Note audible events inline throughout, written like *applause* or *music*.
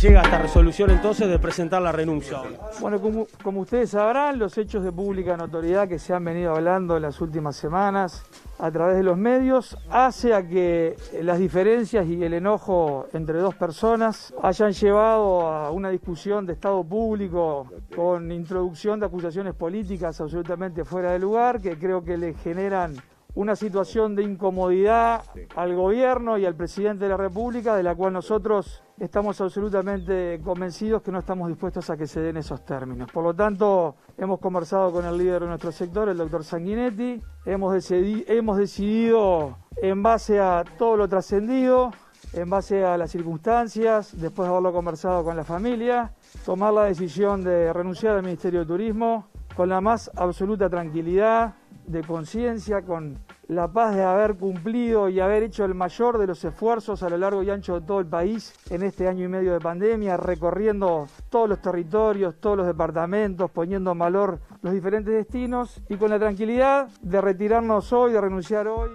llega a esta resolución entonces de presentar la renuncia? Bueno, como, como ustedes sabrán, los hechos de pública notoriedad que se han venido hablando en las últimas semanas a través de los medios hace a que las diferencias y el enojo entre dos personas hayan llevado a una discusión de Estado público con introducción de acusaciones políticas absolutamente fuera de lugar que creo que le generan una situación de incomodidad al gobierno y al presidente de la República, de la cual nosotros estamos absolutamente convencidos que no estamos dispuestos a que se den esos términos. Por lo tanto, hemos conversado con el líder de nuestro sector, el doctor Sanguinetti, hemos, hemos decidido, en base a todo lo trascendido, en base a las circunstancias, después de haberlo conversado con la familia, tomar la decisión de renunciar al Ministerio de Turismo con la más absoluta tranquilidad, de conciencia, con la paz de haber cumplido y haber hecho el mayor de los esfuerzos a lo largo y ancho de todo el país en este año y medio de pandemia, recorriendo todos los territorios, todos los departamentos, poniendo en valor los diferentes destinos y con la tranquilidad de retirarnos hoy, de renunciar hoy.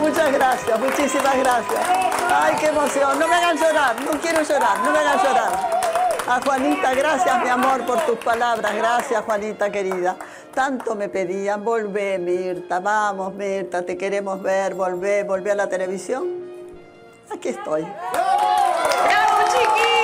muchas gracias, muchísimas gracias. Ay, qué emoción. No me hagan llorar, no quiero llorar, no me hagan llorar. A Juanita, gracias mi amor por tus palabras, gracias Juanita querida. Tanto me pedían, volvé Mirta, vamos Mirta, te queremos ver, volvé, volvé a la televisión. Aquí estoy. ¡Bravo, chiqui!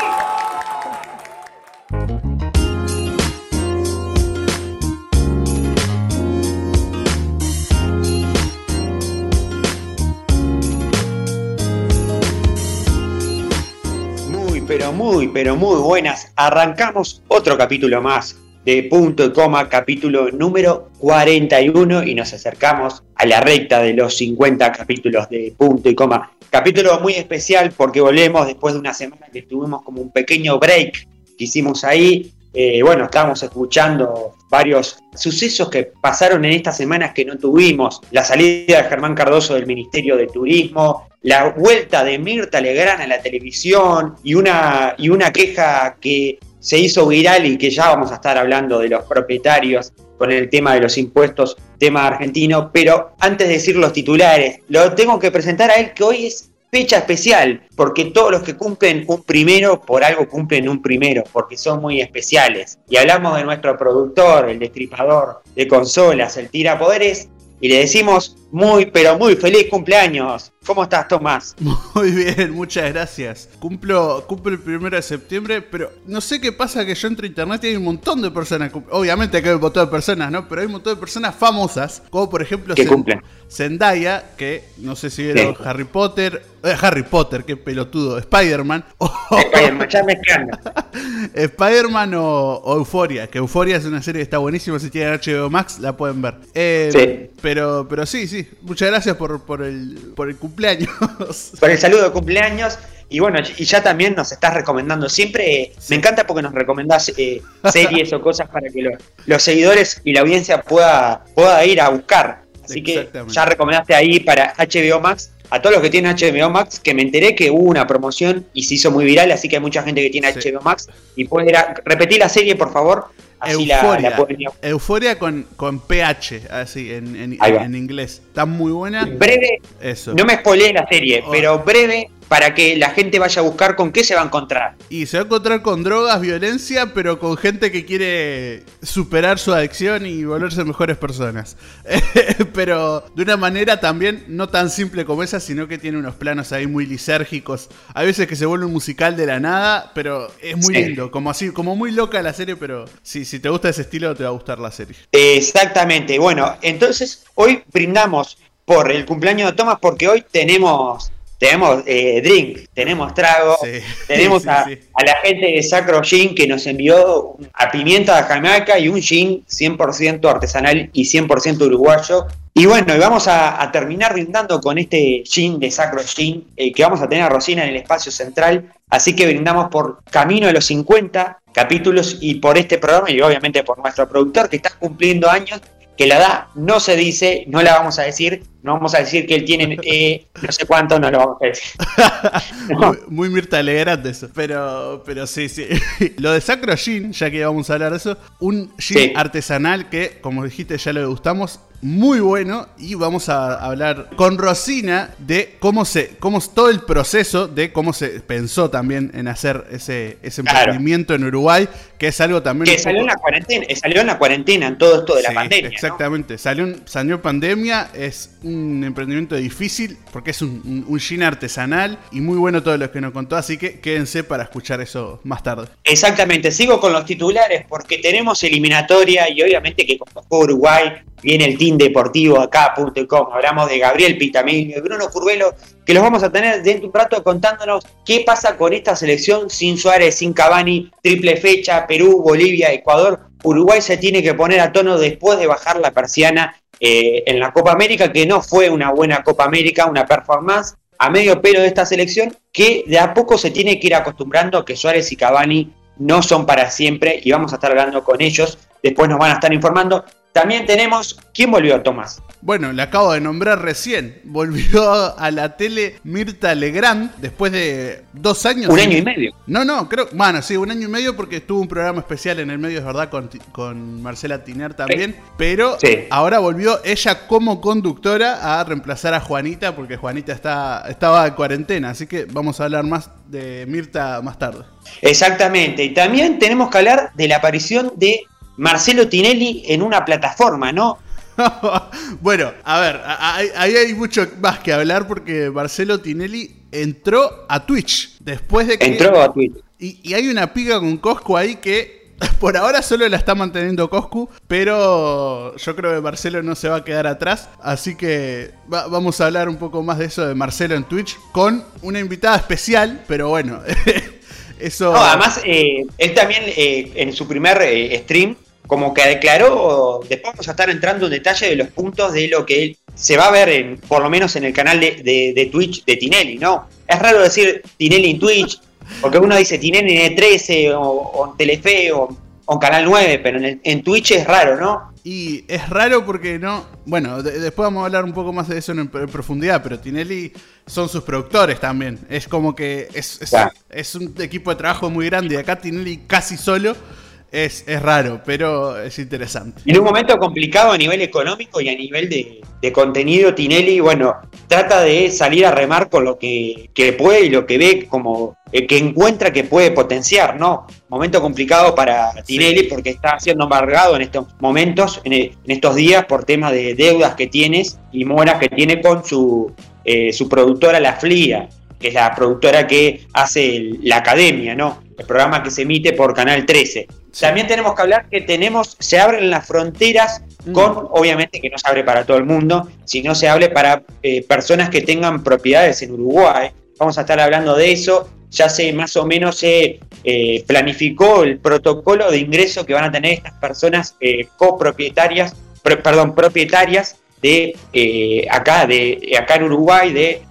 Pero muy, pero muy buenas. Arrancamos otro capítulo más de Punto y Coma, capítulo número 41 y nos acercamos a la recta de los 50 capítulos de Punto y Coma. Capítulo muy especial porque volvemos después de una semana que tuvimos como un pequeño break que hicimos ahí. Eh, bueno, estábamos escuchando varios sucesos que pasaron en estas semanas que no tuvimos. La salida de Germán Cardoso del Ministerio de Turismo, la vuelta de Mirta Legrand a la televisión y una, y una queja que se hizo viral y que ya vamos a estar hablando de los propietarios con el tema de los impuestos, tema argentino, pero antes de decir los titulares, lo tengo que presentar a él que hoy es fecha especial, porque todos los que cumplen un primero, por algo cumplen un primero, porque son muy especiales. Y hablamos de nuestro productor, el destripador de consolas, el tirapoderes, y le decimos muy, pero muy feliz cumpleaños. ¿Cómo estás, Tomás? *laughs* Muy bien, muchas gracias. Cumplo, cumplo el primero de septiembre, pero no sé qué pasa que yo entro a internet y hay un montón de personas. Obviamente acá hay un montón de personas, ¿no? Pero hay un montón de personas famosas, como por ejemplo Zendaya, que no sé si vieron Harry Potter. Eh, Harry Potter, qué pelotudo. Spider-Man. Spider-Man, ya me *laughs* Spider-Man o, Euforia, que Euforia es una serie que está buenísima. Si tienen HBO Max, la pueden ver. Eh, sí. Pero, pero sí, sí. Muchas gracias por, por, el, por el cumpleaños. *laughs* Por el saludo de cumpleaños. Y bueno, y ya también nos estás recomendando. Siempre me encanta porque nos recomendás eh, series o cosas para que los seguidores y la audiencia pueda, pueda ir a buscar. Así que ya recomendaste ahí para HBO Max. A todos los que tienen HBO Max, que me enteré que hubo una promoción y se hizo muy viral, así que hay mucha gente que tiene HBO Max. Y puede ir a, repetir la serie, por favor. Euforia, con, con PH, así, en, en, inglés. Está muy buena. Breve. Eso. No me spoileé la serie, oh. pero breve para que la gente vaya a buscar con qué se va a encontrar. Y se va a encontrar con drogas, violencia, pero con gente que quiere superar su adicción y volverse mejores personas. *laughs* pero de una manera también no tan simple como esa, sino que tiene unos planos ahí muy lisérgicos. Hay veces que se vuelve un musical de la nada, pero es muy lindo, como así, como muy loca la serie, pero sí, si te gusta ese estilo te va a gustar la serie. Exactamente. Bueno, entonces hoy brindamos por el cumpleaños de Tomás porque hoy tenemos tenemos eh, drink, tenemos trago, *laughs* tenemos a, la gente de Sacro Gin que nos envió a pimienta de Jamaica y un gin 100% artesanal y 100% uruguayo. Y bueno, y vamos a, terminar brindando con este gin de Sacro Gin eh, que vamos a tener a Rosina en el espacio central. Así que brindamos por Camino de los 50 capítulos y por este programa y obviamente por nuestro productor que está cumpliendo años que la da no se dice, no la vamos a decir, no vamos a decir que él tiene eh, no sé cuánto, no lo vamos a decir. *laughs* muy, muy Mirta Legrand eso. Pero, pero sí, sí. *laughs* lo de Sacro Gin, ya que vamos a hablar de eso, un gin Sí. artesanal que, como dijiste, ya lo degustamos. Muy bueno y vamos a hablar con Rosina de cómo se, cómo es todo el proceso de cómo se pensó también en hacer ese, ese Claro. emprendimiento en Uruguay, que es algo también Que salió en la cuarentena, salió en la cuarentena en todo esto de la pandemia. ¿no? Exactamente. Salió, un- salió pandemia, es un emprendimiento difícil porque es un, un, artesanal y muy bueno todo lo que nos contó, así que quédense para escuchar eso más tarde. Exactamente, sigo con los titulares porque tenemos eliminatoria y obviamente que juega Uruguay viene el team deportivo acá.com. Hablamos de Gabriel Pitamilio y Bruno Curvelo, que los vamos a tener dentro de un rato contándonos qué pasa con esta selección sin Suárez, sin Cavani, triple fecha, Perú, Bolivia, Ecuador. Uruguay se tiene que poner a tono después de bajar la persiana eh, en la Copa América, que no fue una buena Copa América, una performance a medio pelo de esta selección, que de a poco se tiene que ir acostumbrando a que Suárez y Cavani no son para siempre y vamos a estar hablando con ellos. Después nos van a estar informando. También tenemos. ¿Quién volvió, Tomás? Bueno, le acabo de nombrar recién. Volvió a la tele Mirta Legrand después de dos años. Un año y medio. No, no, creo. Bueno, sí, un año y medio porque estuvo un programa especial en el medio, es verdad, con, con Marcela Tiner también. Pero Sí. ahora volvió ella como conductora a reemplazar a Juanita porque Juanita está, estaba en cuarentena. Así que vamos a hablar más de Mirta más tarde. Exactamente. Y también tenemos que hablar de la aparición de Marcelo Tinelli en una plataforma, ¿no? *laughs* bueno, a ver, ahí hay mucho más que hablar porque Marcelo Tinelli entró a Twitch después de que. Entró a Twitter. Y, y hay una pica con Coscu ahí que *laughs* por ahora solo la está manteniendo Coscu, pero yo creo que Marcelo no se va a quedar atrás. Así que va- vamos a hablar un poco más de eso de Marcelo en Twitch con una invitada especial, pero bueno, *laughs* eso... No, además, eh, él también eh, en su primer eh, stream, como que declaró, después vamos a estar entrando en detalle de los puntos de lo que él se va a ver, en, por lo menos en el canal de, de- de Twitch de Tinelli, ¿no? Es raro decir Tinelli en Twitch, porque uno dice Tinelli en E13 o, o en Telefe o, o en Canal 9, pero en, Twitch es raro, ¿no? Y es raro porque no. Bueno, de- después vamos a hablar un poco más de eso en, en profundidad, pero Tinelli son sus productores también. Es como que es, es, Claro. es un equipo de trabajo muy grande y acá Tinelli casi solo. Es, es raro, pero es interesante. En un momento complicado a nivel económico y a nivel de, de contenido, Tinelli, bueno, trata de salir a remar con lo que, que puede y lo que ve como eh, que encuentra que puede potenciar, ¿no? Momento complicado para Tinelli porque está siendo embargado en estos momentos, en, en estos días, por temas de deudas que tienes y moras que tiene con su, eh, su productora La Flia, que es la productora que hace el- la academia, ¿no? El programa que se emite por Canal 13. También tenemos que hablar que tenemos, se abren las fronteras con, obviamente que no se abre para todo el mundo, sino se abre para eh, personas que tengan propiedades en Uruguay. Vamos a estar hablando de eso. Ya se más o menos se eh, planificó el protocolo de ingreso que van a tener estas personas eh, copropietarias, pro- perdón, propietarias de eh, acá, de acá en Uruguay, de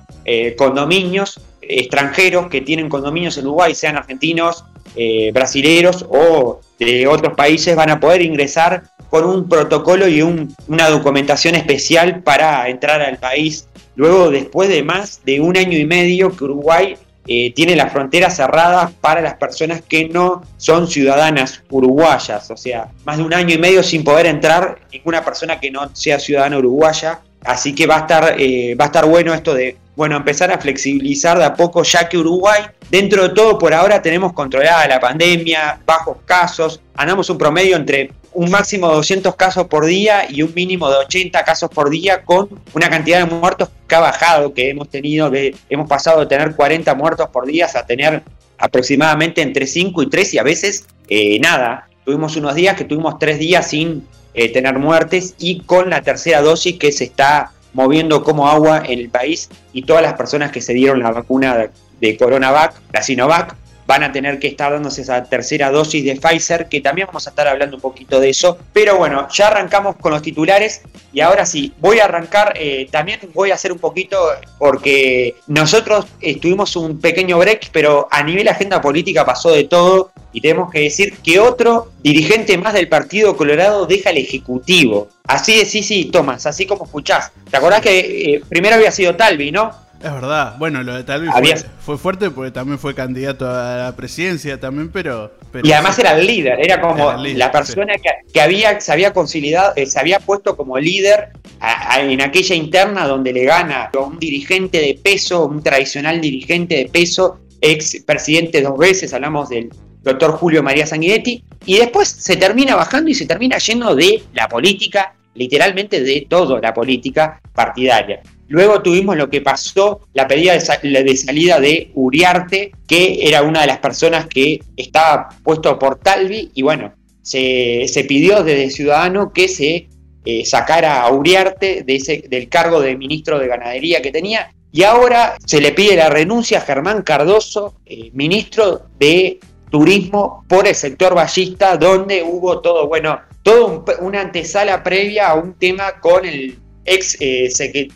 condominios extranjeros que tienen condominios en Uruguay, sean argentinos, eh, brasileros o de otros países, van a poder ingresar con un protocolo y un- una documentación especial para entrar al país. Luego, después de más de un año y medio que Uruguay eh, tiene las fronteras cerradas para las personas que no son ciudadanas uruguayas, o sea, más de un año y medio sin poder entrar ninguna persona que no sea ciudadana uruguaya. Así que va a estar, eh, va a estar bueno esto de, bueno, empezar a flexibilizar de a poco, ya que Uruguay, dentro de todo, por ahora tenemos controlada la pandemia, bajos casos, andamos un promedio entre un máximo de 200 casos por día y un mínimo de 80 casos por día con una cantidad de muertos que ha bajado, que hemos tenido, que hemos pasado de tener 40 muertos por día a tener aproximadamente entre 5 y 3 y a veces eh, nada. Tuvimos unos días que tuvimos 3 días sin eh, tener muertes y con la tercera dosis que se está moviendo como agua en el país y todas las personas que se dieron la vacuna de, Coronavac, la Sinovac, van a tener que estar dándose esa tercera dosis de Pfizer, que también vamos a estar hablando un poquito de eso. Pero bueno, ya arrancamos con los titulares y ahora sí, voy a arrancar, eh, también voy a hacer un poquito, porque nosotros eh, tuvimos un pequeño break, pero a nivel agenda política pasó de todo. y tenemos que decir que otro dirigente más del Partido Colorado deja el Ejecutivo. Así de sí, sí, Tomás, así como escuchás. ¿Te acordás que eh, primero había sido Talvi, no? Es verdad, bueno, lo de Talvi fue, fuerte porque también fue candidato a la presidencia también, pero... y además era el líder, era como la persona que, había, se había consolidado, eh, se había puesto como líder en aquella interna donde le gana a un dirigente de peso, un tradicional dirigente de peso, ex presidente dos veces, hablamos del doctor Julio María Sanguinetti, y después se termina bajando y se termina yendo de la política, literalmente de toda la política partidaria. Luego tuvimos lo que pasó, la pedida de, salida de Uriarte, que era una de las personas que estaba puesto por Talvi, y bueno, se, pidió desde Ciudadano que se eh, sacara a Uriarte del cargo de ministro de Ganadería que tenía, y ahora se le pide la renuncia a Germán Cardoso, eh, ministro de Turismo por el sector ballista, donde hubo todo, bueno, todo una antesala previa a un tema con el ex eh,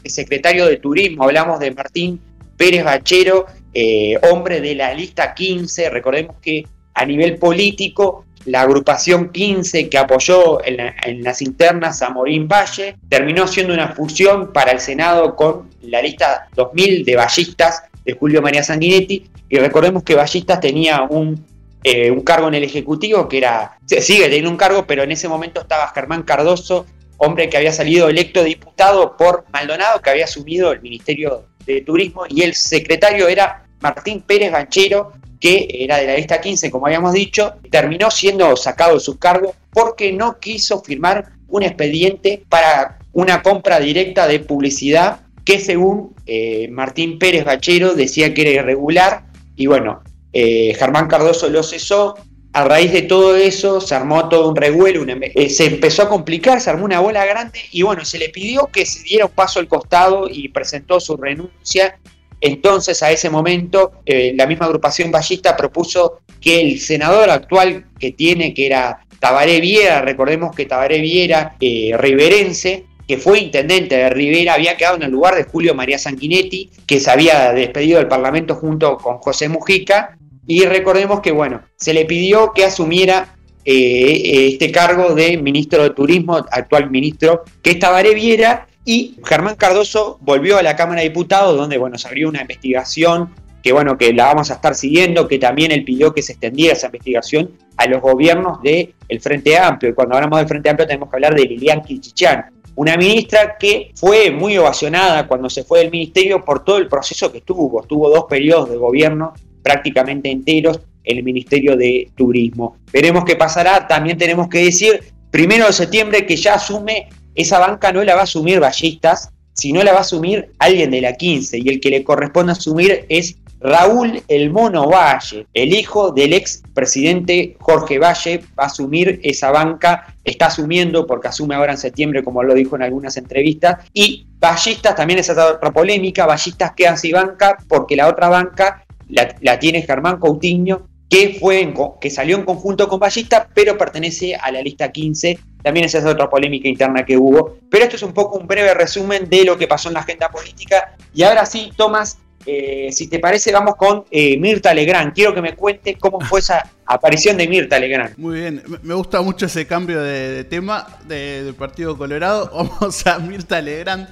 secretario de Turismo, hablamos de Martín Pérez Bachero, eh, hombre de la lista 15, recordemos que a nivel político la agrupación 15 que apoyó en, las internas a Morín Valle terminó siendo una fusión para el Senado con la lista 2000 de ballistas de Julio María Sanguinetti y recordemos que Ballistas tenía un, eh, un cargo en el Ejecutivo que era, sigue teniendo un cargo, pero en ese momento estaba Germán Cardoso hombre que había salido electo diputado por Maldonado, que había asumido el Ministerio de Turismo, y el secretario era Martín Pérez Ganchero, que era de la lista 15, como habíamos dicho, terminó siendo sacado de su cargo porque no quiso firmar un expediente para una compra directa de publicidad que según eh, Martín Pérez Bachero decía que era irregular. Y bueno, eh, Germán Cardoso lo cesó, a raíz de todo eso se armó todo un revuelo, eh, se empezó a complicar, se armó una bola grande y bueno, se le pidió que se diera un paso al costado y presentó su renuncia. Entonces a ese momento eh, la misma agrupación ballista propuso que el senador actual que tiene, que era Tabaré Viera, recordemos que Tabaré Viera, eh, riverense, que fue intendente de Rivera, había quedado en el lugar de Julio María Sanguinetti, que se había despedido del Parlamento junto con José Mujica, y recordemos que, bueno, se le pidió que asumiera eh, este cargo de ministro de Turismo, actual ministro, que es Tabaré y Germán Cardoso volvió a la Cámara de Diputados, donde, bueno, se abrió una investigación que, bueno, que la vamos a estar siguiendo, que también él pidió que se extendiera esa investigación a los gobiernos del Frente Amplio. Y cuando hablamos del Frente Amplio tenemos que hablar de Lilian Kichichán, una ministra que fue muy ovacionada cuando se fue del ministerio por todo el proceso que tuvo. Tuvo dos periodos de gobierno prácticamente enteros en el Ministerio de Turismo. Veremos qué pasará. También tenemos que decir, primero de septiembre, que ya asume, esa banca no la va a asumir Ballistas, sino la va a asumir alguien de la 15. Y el que le corresponde asumir es Raúl El Mono Valle, el hijo del ex presidente Jorge Valle, va a asumir esa banca, está asumiendo porque asume ahora en septiembre, como lo dijo en algunas entrevistas, y Ballistas también es otra polémica, Ballistas queda sin banca porque la otra banca la, tiene Germán Coutinho, que, fue que salió en conjunto con Ballista, pero pertenece a la lista 15. También esa es otra polémica interna que hubo. Pero esto es un poco un breve resumen de lo que pasó en la agenda política. Y ahora sí, Tomás, eh, si te parece, vamos con eh, Mirta Legrand. Quiero que me cuente cómo fue esa aparición de Mirta Legrand. Muy bien, me gusta mucho ese cambio de, tema del Partido Colorado. *laughs* Vamos a Mirta Legrand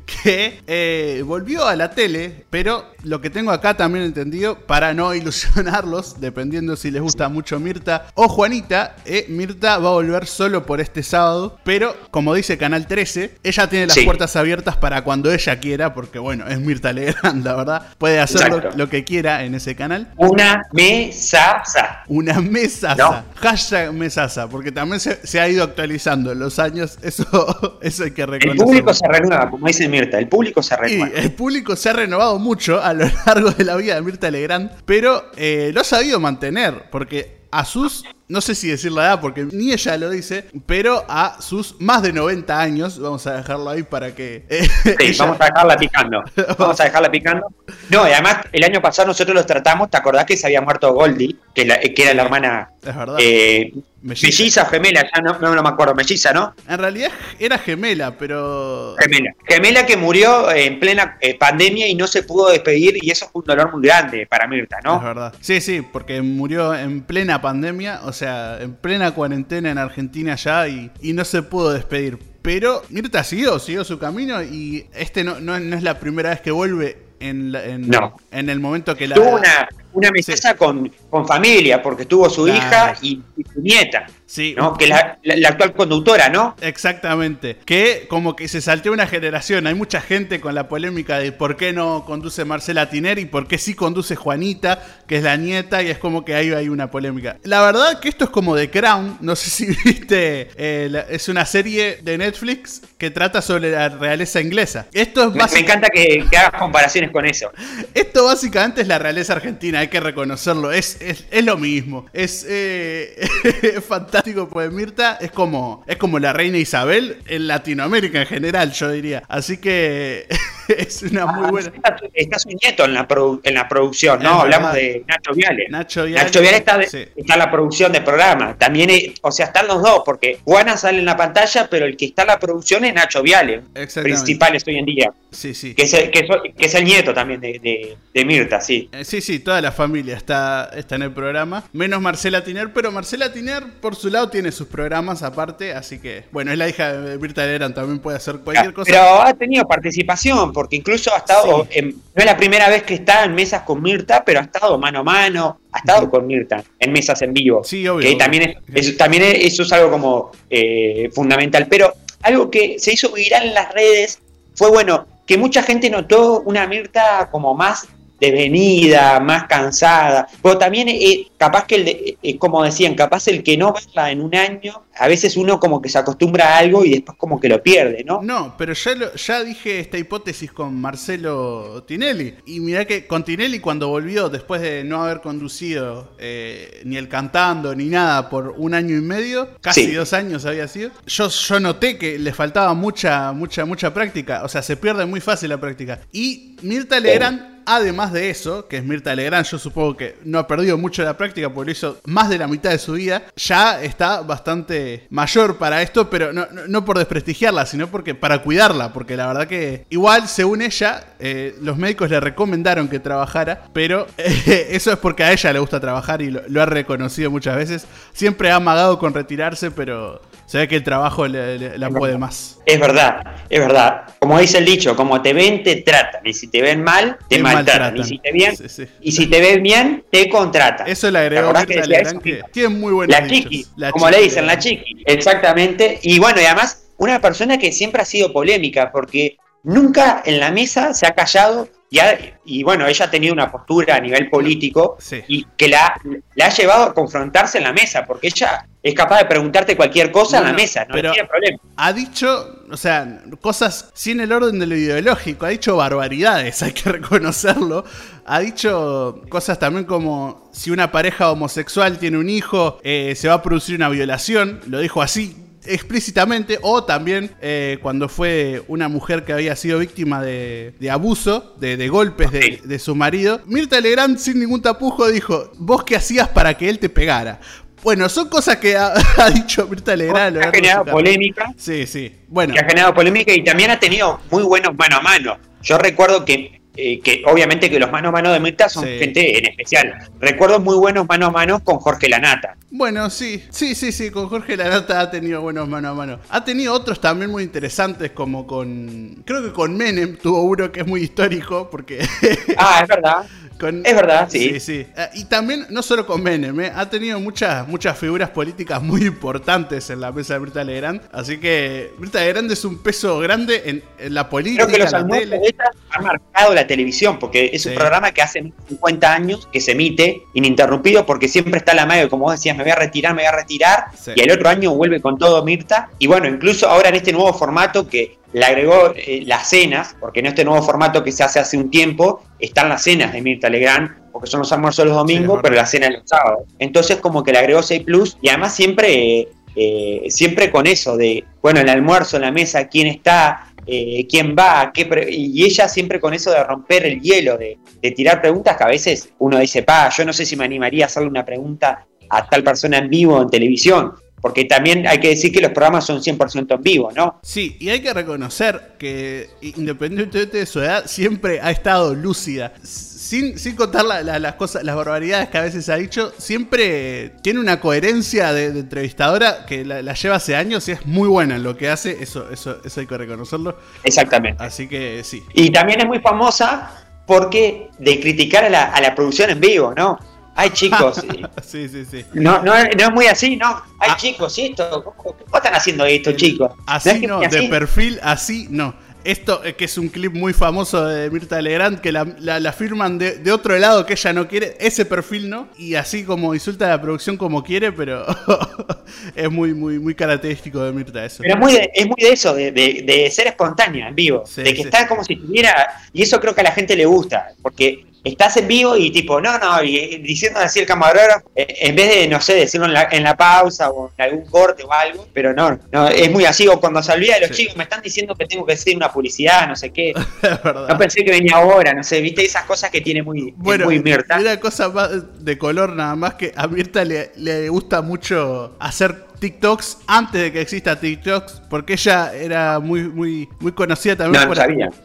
que eh, volvió a la tele, pero lo que tengo acá también entendido, para no ilusionarlos, dependiendo si les gusta mucho Mirta o Juanita, eh, Mirta va a volver solo por este sábado, pero como dice Canal 13, ella tiene las puertas abiertas para cuando ella quiera, porque bueno, es Mirta Legrand, la verdad, puede hacer lo, que quiera en ese canal. Una mesaza. Una mesaza. Hashtag mesaza, porque también se, ha ido actualizando en los años, eso, *laughs* eso hay que reconocer. El público se renueva, como dice Mirta, el público se renueva. el público se ha renovado mucho a lo *laughs* largo de la vida de Mirta Legrand, pero eh, lo ha sabido mantener, porque a sus no sé si decir la edad porque ni ella lo dice, pero a sus más de 90 años, vamos a dejarlo ahí para que... eh, Sí, *laughs* ella- vamos a dejarla picando. Vamos a dejarla picando. No, y además el año pasado nosotros los tratamos, ¿te acordás que se había muerto Goldie? Que, la- que era la hermana Es verdad. eh, Melliza. gemela, ya no, no, no me acuerdo, melliza, ¿no? En realidad era gemela, pero... Gemela. Gemela que murió en plena eh, pandemia y no se pudo despedir y eso fue un dolor muy grande para Mirta, Es ¿no? verdad. Sí, sí, porque murió en plena pandemia, o sea, en plena cuarentena en Argentina ya y, y no se pudo despedir. Pero Mirta siguió, siguió su camino y este no, no, no es la primera vez que vuelve en, la- en, No. en el momento que la... Tuvo una, una mesa con, con familia, porque tuvo su Claro. hija y, y su nieta, Sí, ¿no? Que la, la- la actual conductora, ¿no? Exactamente. Que como que se salteó una generación. Hay mucha gente con la polémica de por qué no conduce Marcela Tiner y por qué sí conduce Juanita, que es la nieta, y es como que ahí hay una polémica. La verdad que esto es como The Crown. No sé si *laughs* viste. eh, la- es una serie de Netflix que trata sobre la realeza inglesa. Esto es Me, me encanta que, que hagas comparaciones con eso. esto básicamente es la realeza argentina, hay que reconocerlo. Es, es, es lo mismo. Es, eh, *laughs* es fantástico, pues Mirta es como, es como la reina Isabel en Latinoamérica en general, yo diría. Así que *laughs* *laughs* es una muy buena. Está, está su nieto en la, produ- en la producción, Es ¿no? Hablamos verdad. de Nacho Viale. Nacho Viale, Nacho Viale está, de- sí. está en la producción del programa. También, o sea, están los dos, porque Juana sale en la pantalla, pero el que está en la producción es Nacho Viale, principales hoy en día. Sí, sí. Que es el, que es, que es el nieto también de, de- de Mirta, sí. Eh, Sí, sí, toda la familia está, está en el programa. Menos Marcela Tiner, pero Marcela Tiner, por su lado, tiene sus programas aparte. Así que, bueno, es la hija de Mirta Legrand, también puede hacer cualquier cosa. Pero ha tenido participación, porque incluso ha estado, en- no es la primera vez que está en mesas con Mirta, pero ha estado mano a mano, ha estado con Mirta en mesas en vivo. Sí, obvio, Que también, es, es- también es- eso es algo como eh, fundamental. Pero algo que se hizo viral en las redes fue, bueno, que mucha gente notó una Mirta como más devenida, más cansada. Pero también, eh, capaz que, el de- eh, como decían, capaz el que no verla en un año, a veces uno como que se acostumbra a algo y después como que lo pierde, ¿no? No, pero ya, lo- ya dije esta hipótesis con Marcelo Tinelli. Y mirá que con Tinelli cuando volvió, después de no haber conducido eh, ni el cantando ni nada por un año y medio, casi Sí. dos años había sido, yo, yo noté que le faltaba mucha, mucha, mucha práctica. O sea, se pierde muy fácil la práctica. Y Mirta Legrand... Además de eso, que es Mirta Legrand, yo supongo que no ha perdido mucho la práctica porque lo hizo más de la mitad de su vida, ya está bastante mayor para esto, pero no, no- por desprestigiarla, sino porque para cuidarla, porque la verdad que igual, según ella, eh, los médicos le recomendaron que trabajara, pero eh, *laughs* eso es porque a ella le gusta trabajar y lo ha reconocido muchas veces. Siempre ha amagado con retirarse, pero se ve que el trabajo le- le- la puede más. Es verdad, es verdad. Como dice el dicho, como te ven, te tratan. Y si te ven mal, te, Te maltratan. maltratan. Y si te bien, Sí, sí. y si te ven bien, te contratan. Eso le ¿Te agregó que eso? que tiene muy buenos La dichos. chiqui, La como chiqui le dicen, la chiqui. Exactamente. Y bueno, y además, una persona que siempre ha sido polémica, porque nunca en la mesa se ha callado. Y, ha- y bueno, ella ha tenido una postura a nivel político Sí. y que la, la ha llevado a confrontarse en la mesa, porque ella es capaz de preguntarte cualquier cosa en la mesa, no pero- tiene problema. ha dicho, o sea, cosas sin el orden de lo ideológico, ha dicho barbaridades, *laughs* hay que reconocerlo. Ha dicho cosas también como si una pareja homosexual tiene un hijo, eh, se va a producir una violación, lo dijo así explícitamente, o también eh, cuando fue una mujer que había sido víctima de, de abuso, de, de golpes de, su marido, Mirta Legrand sin ningún tapujo dijo, vos qué hacías para que él te pegara. Bueno, son cosas que ha, *laughs* ha dicho Mirta Legrand. lo ha generado polémica Sí, sí. Bueno, que ha generado polémica y también ha tenido muy buenos mano a mano. Yo recuerdo que, eh, que obviamente que los mano a mano de Mirta son Sí. gente en especial. Recuerdo muy buenos mano a mano con Jorge Lanata. Bueno, sí, sí, sí, sí, con Jorge Lanata ha tenido buenos mano a mano. Ha tenido otros también muy interesantes, como con. Creo que con Menem tuvo uno que es muy histórico, porque. *laughs* Ah, es verdad. con- Es verdad, sí. Sí, sí. Eh, Y también, no solo con Menem, eh, ha tenido muchas, muchas figuras políticas muy importantes en la mesa de Mirta Legrand. Así que Mirta Legrand es un peso grande en, en la política. Creo que los almuerzos de han marcado la televisión, porque es un programa que hace 50 años que se emite ininterrumpido, porque siempre está la madre, como vos decías, me voy a retirar, me voy a retirar, Sí. y el otro año vuelve con todo Mirta, y bueno, incluso ahora en este nuevo formato que le agregó eh, las cenas, porque en este nuevo formato que se hace hace un tiempo, están las cenas de Mirta Legrand, porque son los almuerzos los domingos, pero la cena los sábados. Entonces como que le agregó 6 Plus, y además siempre, eh, eh, siempre con eso de, bueno, el almuerzo, la mesa, quién está, eh, quién va, qué pre- y ella siempre con eso de romper el hielo, de, de tirar preguntas que a veces uno dice, pa, yo no sé si me animaría a hacerle una pregunta a tal persona en vivo en televisión, porque también hay que decir que los programas son 100% en vivo, ¿no? Sí, y hay que reconocer que independientemente de su edad, siempre ha estado lúcida. Sin, sin contar la- la- las cosas, las barbaridades que a veces ha dicho, siempre tiene una coherencia de, de entrevistadora que la, la lleva hace años y es muy buena en lo que hace, eso, eso, eso hay que reconocerlo. Exactamente. Así que sí. Y también es muy famosa porque de criticar a la, a la producción en vivo, ¿no? Ay, chicos, *laughs* Sí, sí, sí. no, no, es- no es muy así, ¿no? Ay, Ah. chicos, esto, ¿cómo, cómo están haciendo esto, chicos? Así no, de perfil así no. Esto eh, que es un clip muy famoso de Mirta Legrand, que la, la- la firman de, de otro lado que ella no quiere, ese perfil no, y así como insulta a la producción como quiere, pero *laughs* es muy, muy, muy característico de Mirta eso. Pero es muy de, es muy de eso, de, de- de ser espontánea en vivo. Sí, de que sí. está como si tuviera. Y eso creo que a la gente le gusta. Porque estás en vivo y tipo, no, no, y, y diciendo así el camarógrafo, eh, en vez de, no sé, decirlo en la, en la pausa o en algún corte o algo. Pero no, no, es muy así. O cuando se olvida de los Sí. chicos, me están diciendo que tengo que decir una publicidad, no sé qué. *laughs* No pensé que venía ahora, no sé, viste esas cosas que tiene muy, Bueno, muy Mirta. una cosa más de color nada más que a Mirta le, le gusta mucho hacer TikToks antes de que exista TikToks, porque ella era muy, muy, muy conocida también No,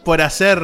por hacer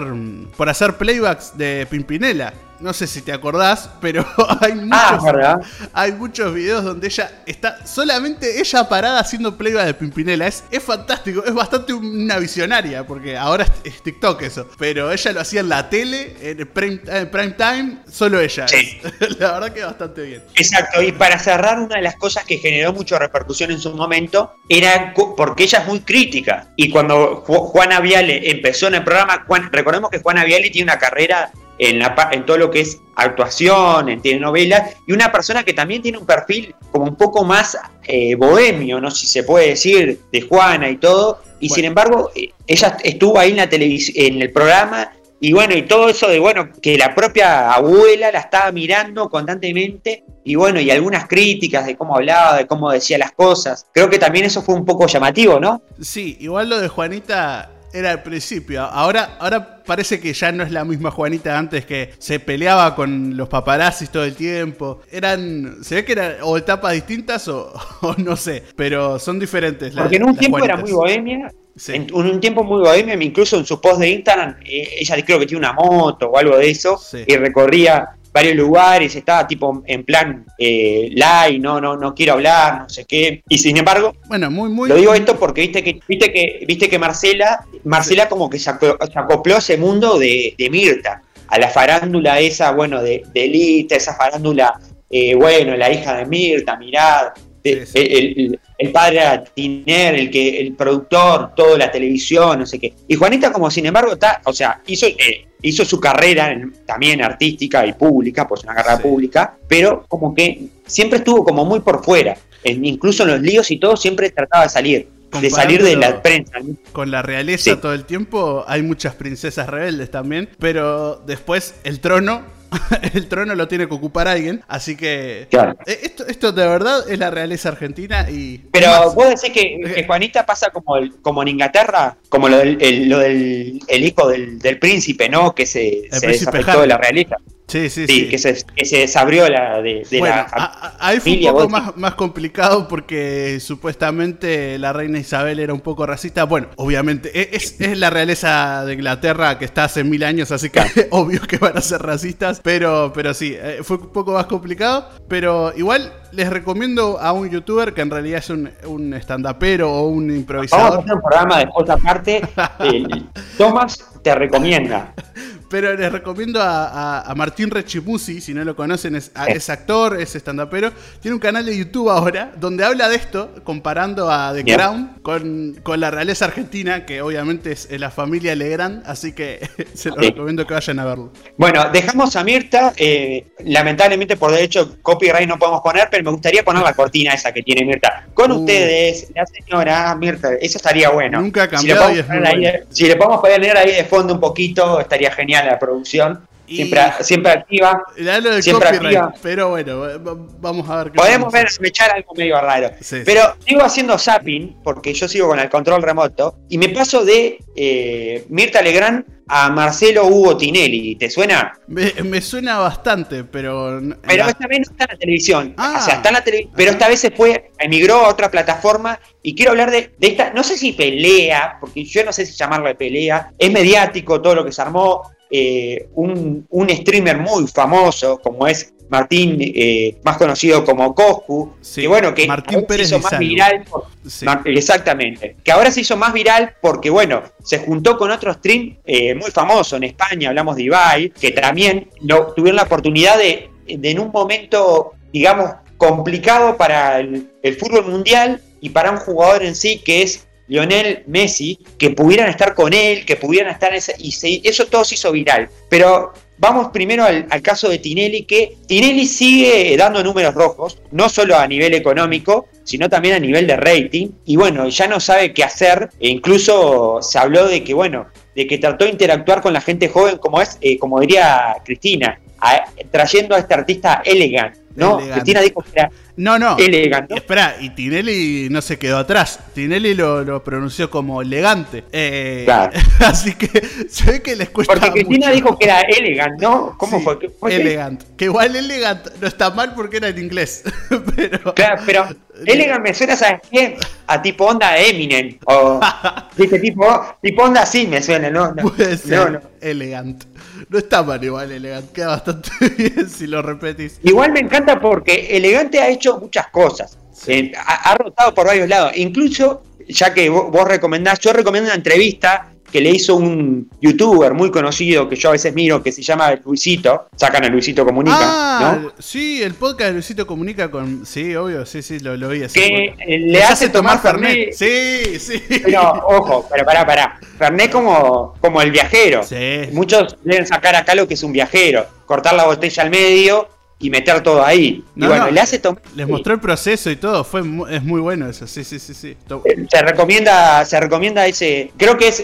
por hacer playbacks de Pimpinela. No sé si te acordás, pero *laughs* hay muchos, Ah, hay muchos videos donde ella está solamente ella parada haciendo playback de Pimpinela. Es, es fantástico, es bastante una visionaria, porque ahora es, es TikTok eso. Pero ella lo hacía en la tele, en prime, en prime time, solo ella. Sí. *laughs* La verdad que bastante bien. Exacto, y para cerrar, una de las cosas que generó mucha repercusión en su momento era porque ella es muy crítica. Y cuando Ju- Juana Viale empezó en el programa, Juan- recordemos que Juana Viale tiene una carrera en, la, en todo lo que es actuación, en telenovela, y una persona que también tiene un perfil como un poco más eh, bohemio, no si se puede decir, de Juana y todo. Y Bueno. sin embargo, eh, ella estuvo ahí en la televisión, en el programa y bueno, y todo eso de, bueno, que la propia abuela la estaba mirando constantemente y bueno, y algunas críticas de cómo hablaba, de cómo decía las cosas. Creo que también eso fue un poco llamativo, ¿no? Sí, igual lo de Juanita era al principio. Ahora, ahora parece que ya no es la misma Juanita antes que se peleaba con los paparazzis todo el tiempo. Eran, se ve que eran o etapas distintas o, *laughs* o no sé, pero son diferentes. la- Porque en un tiempo era muy bohemia, Sí. en un, tiempo muy bohemia, incluso en su post de Instagram, eh, ella creo que tiene una moto o algo de eso, Sí. y recorría varios lugares, estaba tipo en plan eh, live, no, no, no quiero hablar, no sé qué. Y sin embargo, Bueno, muy, muy. Lo digo esto porque viste que, viste que, viste que Marcela, Marcela como que se aco- se acopló a ese mundo de, de Mirta, a la farándula esa, bueno, de, de Elite, esa farándula, eh, bueno, la hija de Mirta, mirad, de- Sí, sí. El, el- el padre era Tiner, el que, el productor, toda la televisión, no sé qué. Y Juanita, como sin embargo, está, o sea, hizo, eh, hizo su carrera en- también artística y pública, pues una carrera Sí. pública, pero como que siempre estuvo como muy por fuera. En- incluso en los líos y todo, siempre trataba de salir. De salir de la prensa. ¿no? Con la realeza Sí. todo el tiempo hay muchas princesas rebeldes también, pero después el trono, *laughs* el trono lo tiene que ocupar alguien, así que Claro. Eh, esto, esto de verdad es la realeza argentina y Pero más, vos decís que, que Juanita pasa como, el- como en Inglaterra, como lo del, el, lo del el hijo del, del príncipe, ¿no? Que se, se desafectó Harry. de la realeza. Sí, sí, Sí, sí. Que, se, que se desabrió la, de, de bueno, la a- a- ahí fue un poco más, más complicado porque supuestamente la reina Isabel era un poco racista. Bueno, obviamente e- es, es la realeza de Inglaterra que está hace mil años, así que *laughs* obvio que van a ser racistas. Pero, pero sí, eh, fue un poco más complicado. Pero igual les recomiendo a un youtuber que en realidad es un, un stand-upero o un Vamos a improvisador. hacer un programa después aparte. *laughs* el- Tomás te recomienda. *laughs* Pero les recomiendo a, a- a Martín Rechimusi, si no lo conocen, es, a- es actor, es estandapero. Tiene un canal de YouTube ahora donde habla de esto, comparando a The Bien. Crown con, con la realeza argentina, que obviamente es, la familia Legrand, así que *laughs* se lo Sí. recomiendo que vayan a verlo. Bueno, dejamos a Mirta. eh, lamentablemente, por derecho, copyright no podemos poner, pero me gustaría poner la cortina esa que tiene Mirta. Con Uh. ustedes, la señora Mirta, eso estaría bueno. Nunca ha Si le cambiado podemos poner ahí bueno. de- Si le podemos poner ahí de un poquito, estaría genial la producción. Y- Siempre, siempre activa. Del Siempre activa. pero bueno, va- va- vamos a ver qué Podemos ver, echar algo medio raro. Sí, Pero sigo haciendo zapping, porque yo sigo con el control remoto, y me paso de eh, Mirta Legrand a Marcelo Hugo Tinelli. ¿Te suena? Me, me suena bastante, pero. Pero esta vez no está en la televisión. Ah. O sea, está en la televisión. Pero esta vez se fue, emigró a otra plataforma. Y quiero hablar de, de esta, no sé si pelea, porque yo no sé si llamarle pelea. Es mediático todo lo que se armó. eh, un, un streamer muy famoso, como es Martín, eh, más conocido como Coscu. Sí, que bueno, que Martín se hizo más viral. por- sí. Mar- Exactamente. Que ahora se hizo más viral porque, bueno, se juntó con otro stream eh, muy famoso en España, hablamos de Ibai, que también lo, tuvieron la oportunidad de, de en un momento, digamos, complicado para el, el fútbol mundial y para un jugador en sí que es Lionel Messi, que pudieran estar con él, que pudieran estar en ese... Y se- eso todo se hizo viral. Pero vamos primero al, caso de Tinelli, que Tinelli sigue dando números rojos, no solo a nivel económico, sino también a nivel de rating. Y bueno, ya no sabe qué hacer. E incluso se habló de que, bueno, de que trató de interactuar con la gente joven, como es, eh, como diría Cristina, a- trayendo a este artista elegant. ¿no? Elegant. Cristina dijo que era No, no. elegant. ¿no? Espera, y Tinelli no se quedó atrás. Tinelli lo, lo pronunció como elegante. Eh, Claro. *laughs* Así que se ve que les cuesta Porque Cristina mucho. dijo que era elegant, ¿no? ¿Cómo Sí, fue? ¿Qué fue? Elegant. Que igual elegant no está mal porque era en inglés. *laughs* Pero. Claro, pero *laughs* elegant me suena, ¿sabes qué? A tipo onda Eminem. O, ¿viste? Tipo, tipo onda así me suena, ¿no? no Puede ser no, no. Elegant. No está mal igual elegant. Queda bastante *laughs* bien si lo repetís. Igual me encanta porque Elegante ha hecho muchas cosas. Eh, ha, ha rotado por varios lados. Incluso, ya que vos, vos recomendás, yo recomiendo una entrevista que le hizo un youtuber muy conocido que yo a veces miro, que se llama Luisito. Sacan a Luisito Comunica, Ah, ¿no? sí, el podcast de Luisito Comunica con. Sí, obvio, sí, sí, lo, lo vi así. Que le hace tomar Fernet. Sí, sí. Pero, ojo, pero pará, pará. Fernet como, como el viajero. Sí. Muchos deben sacar acá lo que es un viajero. Cortar la botella al medio y meter todo ahí. No, y bueno, no, le hace tomar. Les mostró el proceso y todo, fue es muy bueno eso, sí, sí, sí, sí. Eh, Se recomienda, se recomienda ese. Creo que es.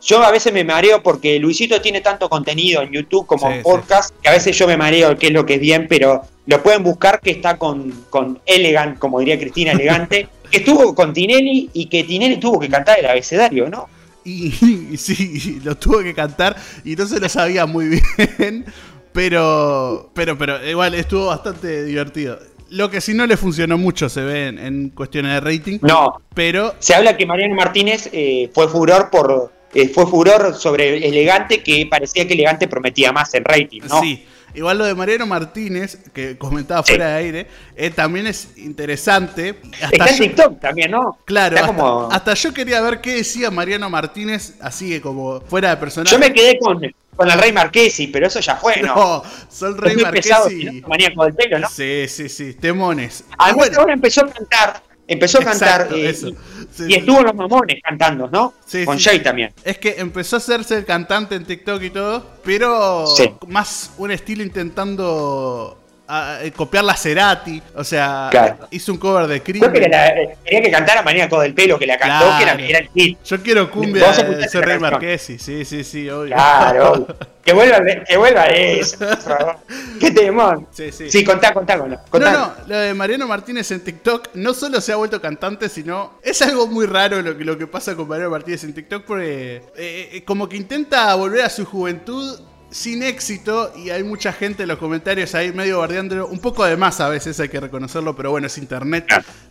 Yo a veces me mareo porque Luisito tiene tanto contenido en YouTube como Sí, en podcast, que a veces yo me mareo qué es lo que es bien, pero lo pueden buscar que está con, con Elegant, como diría Cristina Elegante, *laughs* que estuvo con Tinelli y que Tinelli tuvo que cantar el abecedario, ¿no? Y, *laughs* y sí, lo tuvo que cantar y no se lo sabía muy bien, pero, pero, pero igual estuvo bastante divertido. Lo que sí no le funcionó mucho se ve en, en cuestiones de rating, No, pero se habla que Mariano Martínez eh, fue furor por. eh, fue furor sobre Elegante, que parecía que Elegante prometía más en rating, ¿no? sí. Igual lo de Mariano Martínez, que comentaba fuera de aire, eh, también es interesante. Hasta Está en yo- TikTok también, ¿no? Claro, Está hasta, como- hasta yo quería ver qué decía Mariano Martínez, así que como fuera de personaje. Yo me quedé con, con el Rey Marquesi, pero eso ya fue, ¿no? No, Sol Rey Es Marquesi. maníaco del pelo, ¿no? Sí, sí, sí, temones. Y Además, bueno, ahora empezó a cantar, empezó a cantar Exacto, eh, eso. y, Sí, y sí. estuvo en los mamones cantando, ¿no? Sí, con. Jay también. Es que empezó a hacerse el cantante en TikTok y todo, pero más un estilo intentando eh, copiar la Cerati. O sea, Claro. hizo un cover de Yo Crimen. quería, la- quería que cantara Maníaco del Pelo, que la cantó, Claro. que era, era el hit. Yo quiero cumbia de escuchaste Sol la Rey canción. Marquesi. Sí, sí, sí, obvio. Claro, *laughs* que vuelva, que vuelva eso. por favor. *laughs* Qué temón. Sí, sí. Sí, contá, contá, contá. contá. No, no, lo de Mariano Martínez en TikTok no solo se ha vuelto cantante, sino es algo muy raro lo que, lo que pasa con Mariano Martínez en TikTok porque eh, eh, como que intenta volver a su juventud sin éxito y hay mucha gente en los comentarios ahí medio bardeándolo, un poco de más a veces hay que reconocerlo, pero bueno, es internet.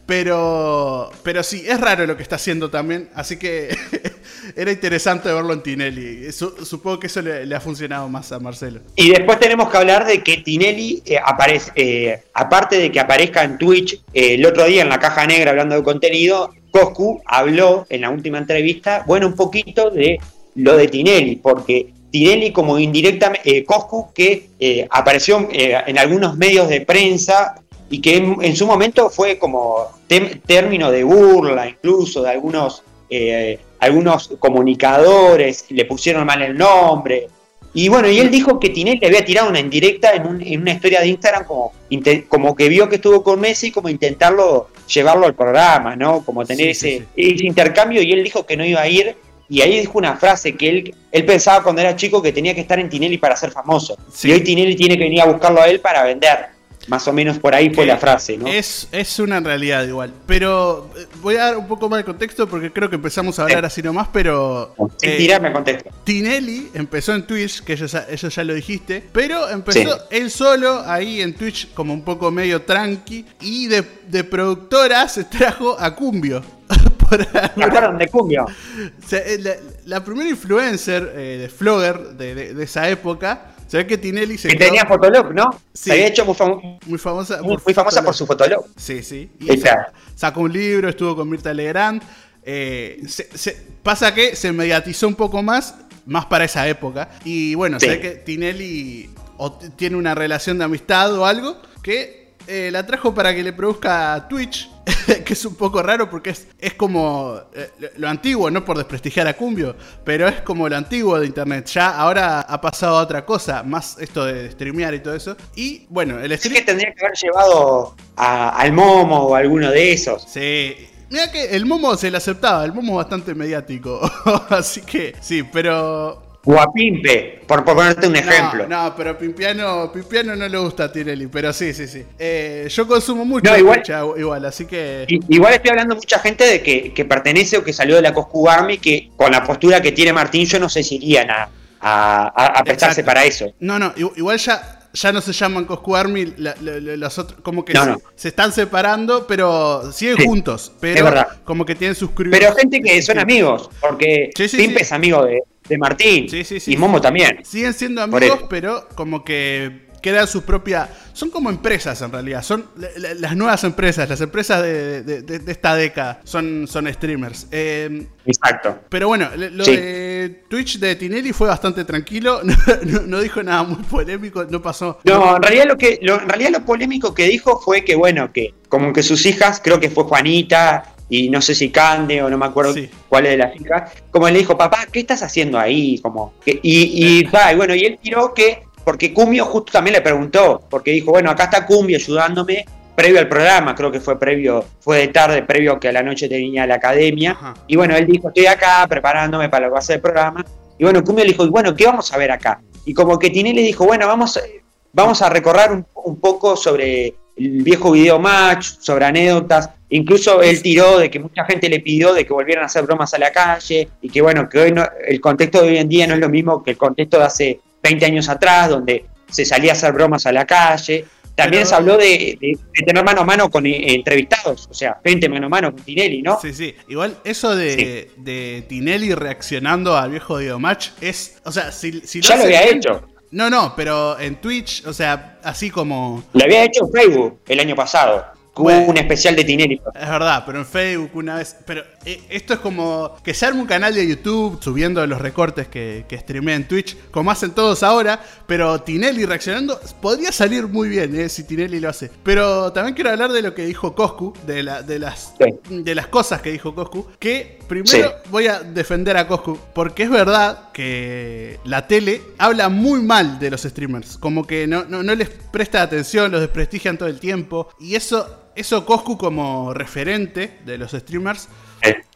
Pero, pero sí, es raro lo que está haciendo también, así que *laughs* era interesante verlo en Tinelli. Su- supongo que eso le, le ha funcionado más a Marcelo. Y después tenemos que hablar de que Tinelli eh, aparece, eh, aparte de que aparezca en Twitch, eh, el otro día en la caja negra hablando de contenido, Coscu habló en la última entrevista, bueno, un poquito de lo de Tinelli, porque Tinelli como indirectamente, eh, Coscu, que eh, apareció eh, en algunos medios de prensa y que en, su momento fue como término de burla, incluso de algunos, algunos comunicadores, le pusieron mal el nombre. Y bueno, y él dijo que Tinelli había tirado una indirecta en, en una historia de Instagram como, como que vio que estuvo con Messi, como intentarlo llevarlo al programa, ¿no? Como tener ese, ese intercambio y él dijo que no iba a ir y ahí dijo una frase que él, él pensaba cuando era chico que tenía que estar en Tinelli para ser famoso. Y hoy Tinelli tiene que venir a buscarlo a él para vender. Más o menos por ahí fue la frase, ¿no? Es, es una realidad igual. Pero eh, voy a dar un poco más de contexto porque creo que empezamos a hablar así nomás, pero... Sin eh, tirarme contexto. Tinelli empezó en Twitch, que eso, eso ya lo dijiste, pero empezó él solo ahí en Twitch como un poco medio tranqui y de, de productora se *laughs* trajo a Cumbio. Por de Cumbio? Eh, la, primera influencer eh, de Flogger de, esa época se ve que Tinelli se. Que tenía Fotolog, ¿no? Sí. Se había hecho muy, famosa. Muy, famosa por su Fotolog. Sí, sí. sacó un libro, estuvo con Mirta Legrand. Eh, se, pasa que se mediatizó un poco más, más para esa época. Y bueno, se ve que Tinelli tiene una relación de amistad o algo que eh, la trajo para que le produzca Twitch, *laughs* que es un poco raro porque es, es como eh, lo antiguo, no por desprestigiar a Cumbio, pero es como lo antiguo de Internet. Ya ahora ha pasado a otra cosa, más esto de streamear y todo eso. Y bueno, el stream... que tendría que haber llevado al Momo o alguno de esos. Sí. Mira que el Momo se le aceptaba, el Momo es bastante mediático. *laughs* Así que sí, pero o a Pimpe, por, ponerte un ejemplo. No, pero Pimpiano, Pimpiano no le gusta a Tirelli, pero sí, sí, sí. Eh, yo consumo mucho igual, igual, así que. Igual estoy hablando mucha gente de que, pertenece o que salió de la Coscu Army, que con la postura que tiene Martín, yo no sé si irían a, a, prestarse para eso. No, no, igual ya ya no se llaman Coscu Army, los otros, como que se, están separando, pero siguen juntos. Pero como que tienen sus Pero gente que son amigos, porque Pimpe es amigo de, de Martín. y Momo también. Siguen siendo amigos, pero como que crean sus propias. Son como empresas en realidad. Son las nuevas empresas, las empresas de, esta década. Son, son streamers. Em, Exacto. Pero bueno, lo de Twitch de Tinelli fue bastante tranquilo. *laughs* No, dijo nada muy polémico, no pasó. No, en realidad lo que, en realidad lo polémico que dijo fue que, bueno, que como que sus hijas, creo que fue Juanita y no sé si Cande o no me acuerdo cuál es de las hijas, como le dijo, papá, ¿qué estás haciendo ahí? Como, y, y, y bueno, y él tiró que, porque Cumbio justo también le preguntó, porque dijo, bueno, acá está Cumbio ayudándome, previo al programa, creo que fue previo, fue de tarde, previo que a la noche tenía la academia, y bueno, él dijo, estoy acá preparándome para lo que va a ser el programa, y bueno, Cumbio le dijo, y bueno, ¿qué vamos a ver acá? Y como que Tinelli le dijo, bueno, vamos, vamos a recorrer un, un poco sobre viejo video match, sobre anécdotas. Incluso él tiró de que mucha gente le pidió de que volvieran a hacer bromas a la calle y que bueno, que hoy no, el contexto de hoy en día no es lo mismo que el contexto de hace 20 años atrás, donde se salía a hacer bromas a la calle. También se habló de, tener mano a mano con eh, entrevistados, o sea, gente mano a mano con Tinelli, ¿no? Sí, sí. Igual eso de, de Tinelli reaccionando al viejo video match es, o sea, si, si ya lo había hecho. No, no, pero en Twitch, o sea, así como. Lo había hecho en Facebook el año pasado. Hubo un especial de Tinelli. Es verdad, pero en Facebook una vez. Pero eh, esto es como que se arme un canal de YouTube subiendo los recortes que, que streamea en Twitch, como hacen todos ahora. Pero Tinelli reaccionando podría salir muy bien eh, si Tinelli lo hace. Pero también quiero hablar de lo que dijo Coscu, de, la, de, las, de las cosas que dijo Coscu. Que primero voy a defender a Coscu, porque es verdad que la tele habla muy mal de los streamers. Como que no, no, no les presta atención, los desprestigian todo el tiempo. Y eso eso Coscu como referente de los streamers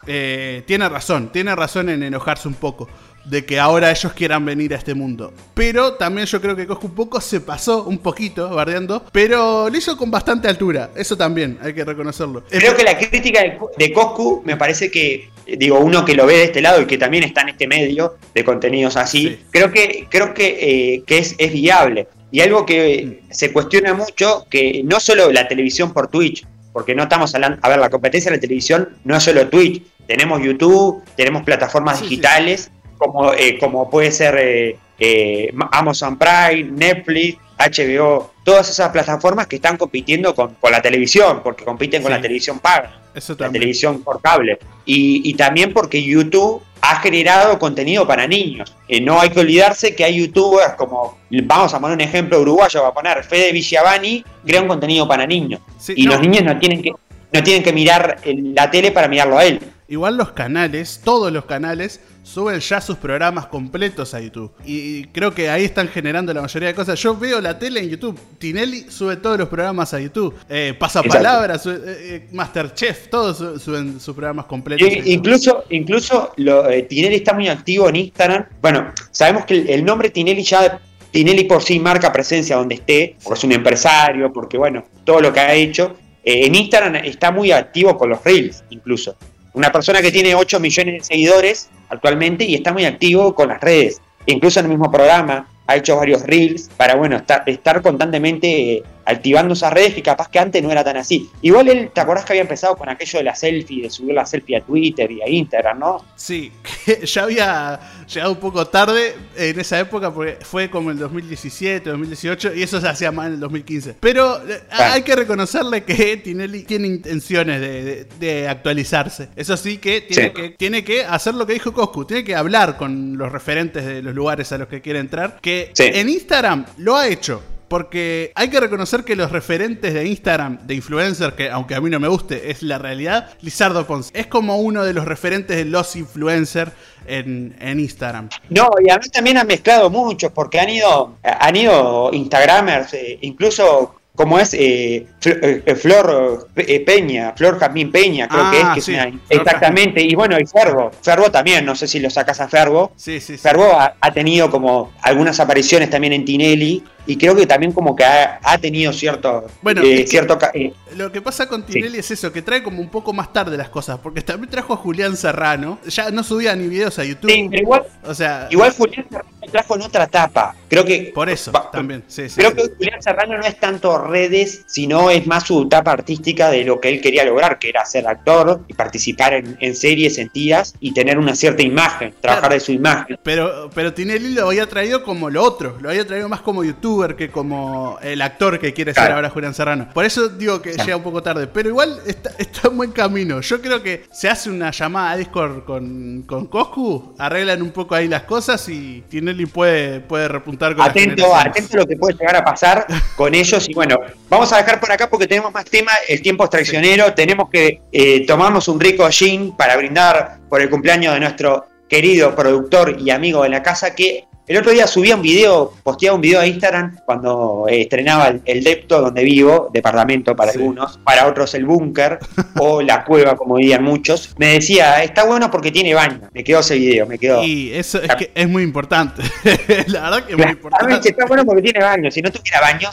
eh, tiene razón, tiene razón en enojarse un poco de que ahora ellos quieran venir a este mundo. Pero también yo creo que Coscu un poco se pasó un poquito bardeando, pero lo hizo con bastante altura, eso también hay que reconocerlo. Creo que la crítica de Coscu me parece que digo uno que lo ve de este lado y que también está en este medio de contenidos así, creo que creo que, eh, que es, es viable. Y algo que se cuestiona mucho, que no solo la televisión por Twitch, porque no estamos hablando, a ver, la competencia de la televisión no es solo Twitch, tenemos YouTube, tenemos plataformas digitales, Como, eh, como puede ser eh, eh, Amazon Prime, Netflix, HBO, todas esas plataformas que están compitiendo con, la televisión, porque compiten con la televisión paga. Eso la televisión por cable. Y, y también porque YouTube ha generado contenido para niños. Eh, no hay que olvidarse que hay youtubers como, vamos a poner un ejemplo uruguayo, va a poner Fede Villabani, crea un contenido para niños. Sí, y no. los niños no tienen que no tienen que mirar la tele para mirarlo a él. Igual los canales, todos los canales, suben ya sus programas completos a YouTube. Y creo que ahí están generando la mayoría de cosas. Yo veo la tele en YouTube. Tinelli sube todos los programas a YouTube. Eh, Pasapalabra, sube- eh, eh, Masterchef, todos su- suben sus programas completos. incluso incluso lo, eh, Tinelli está muy activo en Instagram. Bueno, sabemos que el, el nombre Tinelli ya Tinelli por sí marca presencia donde esté, porque es un empresario, porque bueno, todo lo que ha hecho. Eh, en Instagram está muy activo con los reels, incluso. Una persona que tiene 8 millones de seguidores actualmente y está muy activo con las redes. Incluso en el mismo programa ha hecho varios reels para, bueno, estar, estar constantemente eh, activando esas redes que capaz que antes no era tan así. Igual él, ¿te acordás que había empezado con aquello de la selfie, de subir la selfie a Twitter y a Instagram, no? Sí, *laughs* que ya había llegado un poco tarde en esa época porque fue como el 2017, 2018 y eso se hacía mal en el 2015. Pero eh, hay que reconocerle que Tinelli tiene intenciones de, de- de actualizarse. Eso sí que tiene, Sí. que tiene que hacer lo que dijo Coscu, tiene que hablar con los referentes de los lugares a los que quiere entrar. Que Sí. en Instagram lo ha hecho. Porque hay que reconocer que los referentes de Instagram, de influencer, que aunque a mí no me guste, es la realidad, Lizardo Ponce. Es como uno de los referentes de los influencers en, en Instagram. No, y a mí también han mezclado muchos, porque han ido, han ido Instagramers, eh, incluso como es eh, eh, Flor eh, Peña, Flor Jazmín Peña, creo Ah, que es, que es una- exactamente, y bueno, y Ferbo, Ferbo también, no sé si lo sacas a Ferbo, Sí, sí, sí. Ferbo ha, ha tenido como algunas apariciones también en Tinelli, y creo que también como que ha, ha tenido cierto, Bueno, eh, cierto eh, Lo que pasa con Tinelli es eso, que trae como un poco más tarde las cosas, porque también trajo a Julián Serrano, ya no subía ni videos a YouTube. sí, pero igual, O sea, igual Julián Serrano trajo en otra etapa, creo que por eso Va- también. Sí, Creo que Julián Serrano no es tanto redes, sino es más su etapa artística de lo que él quería lograr, que era ser actor y participar en, en series, en tiras y tener una cierta imagen, trabajar Claro. de su imagen. Pero, pero Tinelli lo había traído como lo otro, lo había traído más como youtuber que como el actor que quiere ser Claro. ahora Julián Serrano. Por eso digo que llega un poco tarde, pero igual está, está en buen camino. Yo creo que se hace una llamada a Discord con, con Coscu, arreglan un poco ahí las cosas y Tinelli puede, puede repuntar con Atento, atento a lo que puede llegar a pasar con ellos. Y bueno, vamos a dejar por acá porque tenemos más tema. El tiempo es traicionero. Tenemos que eh, tomarnos un rico gin para brindar por el cumpleaños de nuestro querido productor y amigo de la casa que el otro día subía un video, posteaba un video a Instagram cuando eh, estrenaba el, el Depto donde vivo, departamento para Sí. algunos, para otros el búnker o la cueva como dirían muchos. Me decía, está bueno porque tiene baño. Me quedó ese video, me quedó. Y eso es que es muy importante. *laughs* la verdad que es muy importante. está bueno porque tiene baño. Si no tuviera baño,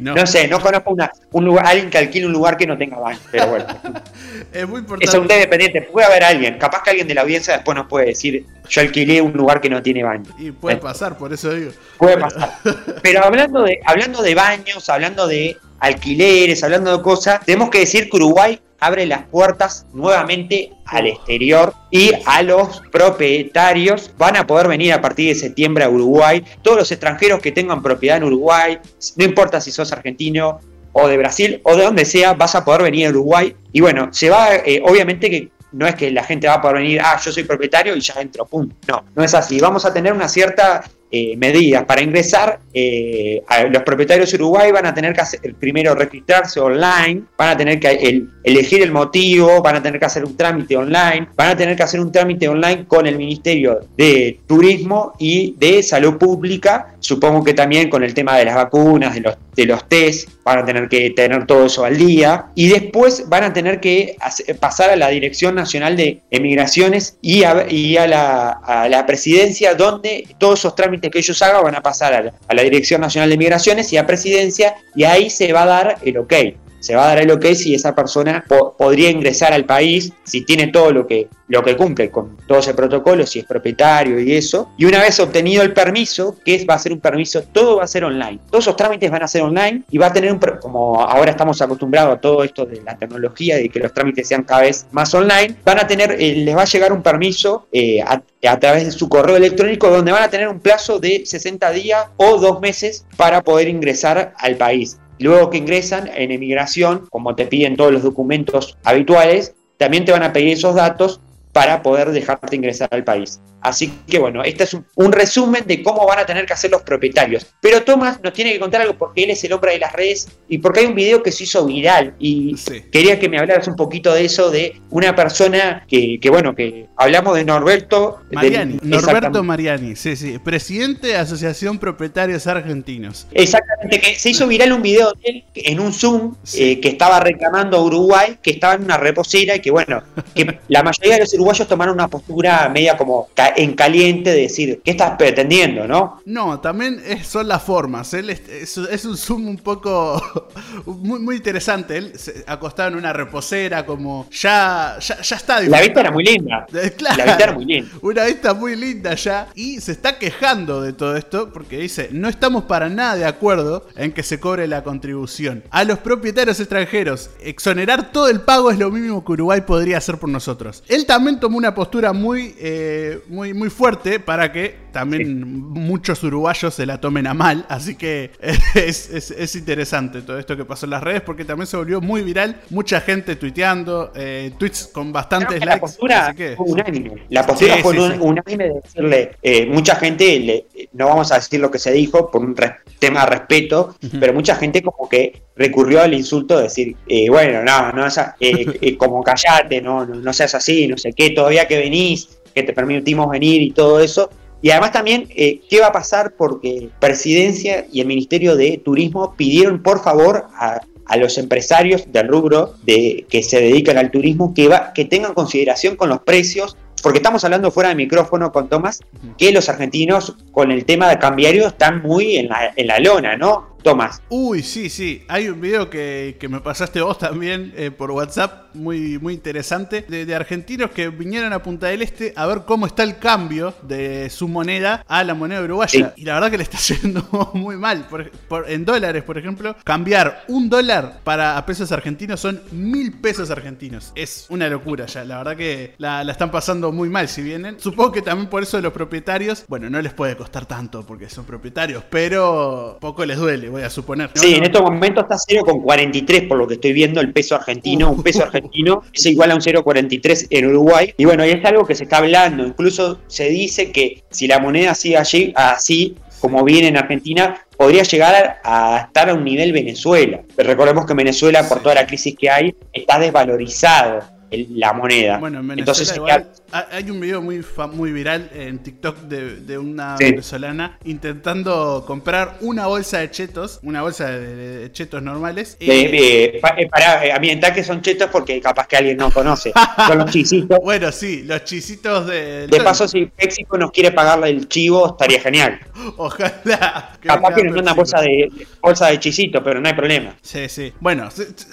no. sé, no conozco una, un lugar, alguien que alquile un lugar que no tenga baño. Pero bueno, *laughs* Es muy es un importante. dependiente. Puede haber alguien, capaz que alguien de la audiencia después nos puede decir, yo alquilé un lugar que no tiene baño. Y puede Eh, pasar, por eso digo. Puede pasar. Pero hablando de, hablando de baños, hablando de alquileres, hablando de cosas, tenemos que decir que Uruguay abre las puertas nuevamente al exterior y a los propietarios van a poder venir a partir de septiembre a Uruguay. Todos los extranjeros que tengan propiedad en Uruguay, no importa si sos argentino o de Brasil o de donde sea, vas a poder venir a Uruguay. Y bueno, se va, eh, obviamente que no es que la gente va a poder venir, ah, yo soy propietario y ya entro, pum. No, no es así. Vamos a tener una cierta eh, medidas para ingresar. eh, los propietarios de Uruguay van a tener que hacer, primero registrarse online, van a tener que el- elegir el motivo, van a tener que hacer un trámite online, van a tener que hacer un trámite online con el Ministerio de Turismo y de Salud Pública, supongo que también con el tema de las vacunas, de los, de los test, van a tener que tener todo eso al día y después van a tener que pasar a la Dirección Nacional de Emigraciones y a, y a la, a la presidencia donde todos esos trámites que ellos hagan van a pasar a la, a la Dirección Nacional de Migraciones y a presidencia y ahí se va a dar el ok. Se va a dar el ok si esa persona po- podría ingresar al país, si tiene todo lo que, lo que cumple con todo ese protocolo, si es propietario y eso. Y una vez obtenido el permiso, que va a ser un permiso, todo va a ser online. Todos esos trámites van a ser online y va a tener un, como ahora estamos acostumbrados a todo esto de la tecnología, de que los trámites sean cada vez más online, van a tener, eh, les va a llegar un permiso eh, a través de su correo electrónico donde van a tener un plazo de 60 días o dos meses para poder ingresar al país. Luego que ingresan en emigración, como te piden todos los documentos habituales, también te van a pedir esos datos para poder dejarte ingresar al país. Así que bueno, este es un, resumen de cómo van a tener que hacer los propietarios. Pero Tomás nos tiene que contar algo porque él es el hombre de las redes y porque hay un video que se hizo viral y quería que me hablaras un poquito de eso, de una persona que, bueno, que hablamos de Norberto Mariani. Norberto Mariani, sí, sí, presidente de Asociación Propietarios Argentinos. Exactamente, que se hizo viral un video de él en un Zoom eh, que estaba reclamando a Uruguay, que estaba en una reposera y que bueno, que *laughs* la mayoría de los uruguayos tomaron una postura media como en caliente de decir, ¿qué estás pretendiendo, no? No, también son las formas. Él es, un zoom un poco *laughs* muy, muy interesante. Él se acostado en una reposera, como ya, ya, está. La vista era muy linda. la vista era muy linda. Una vista muy linda ya. Y se está quejando de todo esto porque dice, no estamos para nada de acuerdo en que se cobre la contribución. A los propietarios extranjeros, exonerar todo el pago es lo mismo que Uruguay podría hacer por nosotros. Él también tomó una postura muy, eh, muy muy, fuerte para que también muchos uruguayos se la tomen a mal. Así que *laughs* es, interesante todo esto que pasó en las redes porque también se volvió muy viral. Mucha gente tuiteando, eh, tweets con bastantes likes. La postura fue unánime. La postura fue unánime de decirle, eh, mucha gente, le, no vamos a decir lo que se dijo por un tema de respeto, pero mucha gente como que recurrió al insulto de decir, eh, bueno, no, no, *laughs* como callate, no, no, no seas así, no sé qué, todavía que venís, que te permitimos venir y todo eso. Y además también, eh, ¿qué va a pasar? Porque Presidencia y el Ministerio de Turismo pidieron por favor a, los empresarios del rubro de, que se dedican al turismo que, va, que tengan consideración con los precios, porque estamos hablando fuera de micrófono con Tomás, que los argentinos con el tema de cambiario están muy en la, en la lona, ¿no? Tomás. Uy, sí, sí. Hay un video que, me pasaste vos también eh, por WhatsApp, muy, muy interesante, de, argentinos que vinieron a Punta del Este a ver cómo está el cambio de su moneda a la moneda uruguaya. Y la verdad que le está *laughs* yendo muy mal. Por, en dólares, por ejemplo, cambiar un dólar para a pesos argentinos son mil pesos argentinos. Es una locura ya. La verdad que la, la están pasando muy mal si vienen. Supongo que también por eso los propietarios, bueno, no les puede costar tanto porque son propietarios, pero poco les duele voy a suponer. Sí, en estos momentos está 0,43 por lo que estoy viendo el peso argentino. Un peso argentino es igual a un 0,43 en Uruguay. Y bueno, y es algo que se está hablando. Incluso se dice que si la moneda sigue allí, así como viene en Argentina, podría llegar a estar a un nivel Venezuela. Pero recordemos que Venezuela, por toda la crisis que hay, está desvalorizado la moneda. Bueno, en Entonces, hay un video muy, muy viral en TikTok de, una venezolana intentando comprar una bolsa de chetos, una bolsa de, chetos normales. Eh, para eh, ambientar que son chetos porque capaz que alguien no conoce. *laughs* son los chisitos. Bueno, sí, los chisitos de. De paso, si México nos quiere pagarle el chivo, estaría genial. *laughs* Ojalá. capaz que nos una bolsa de, bolsa de chisitos, pero no hay problema. Sí, sí. Bueno,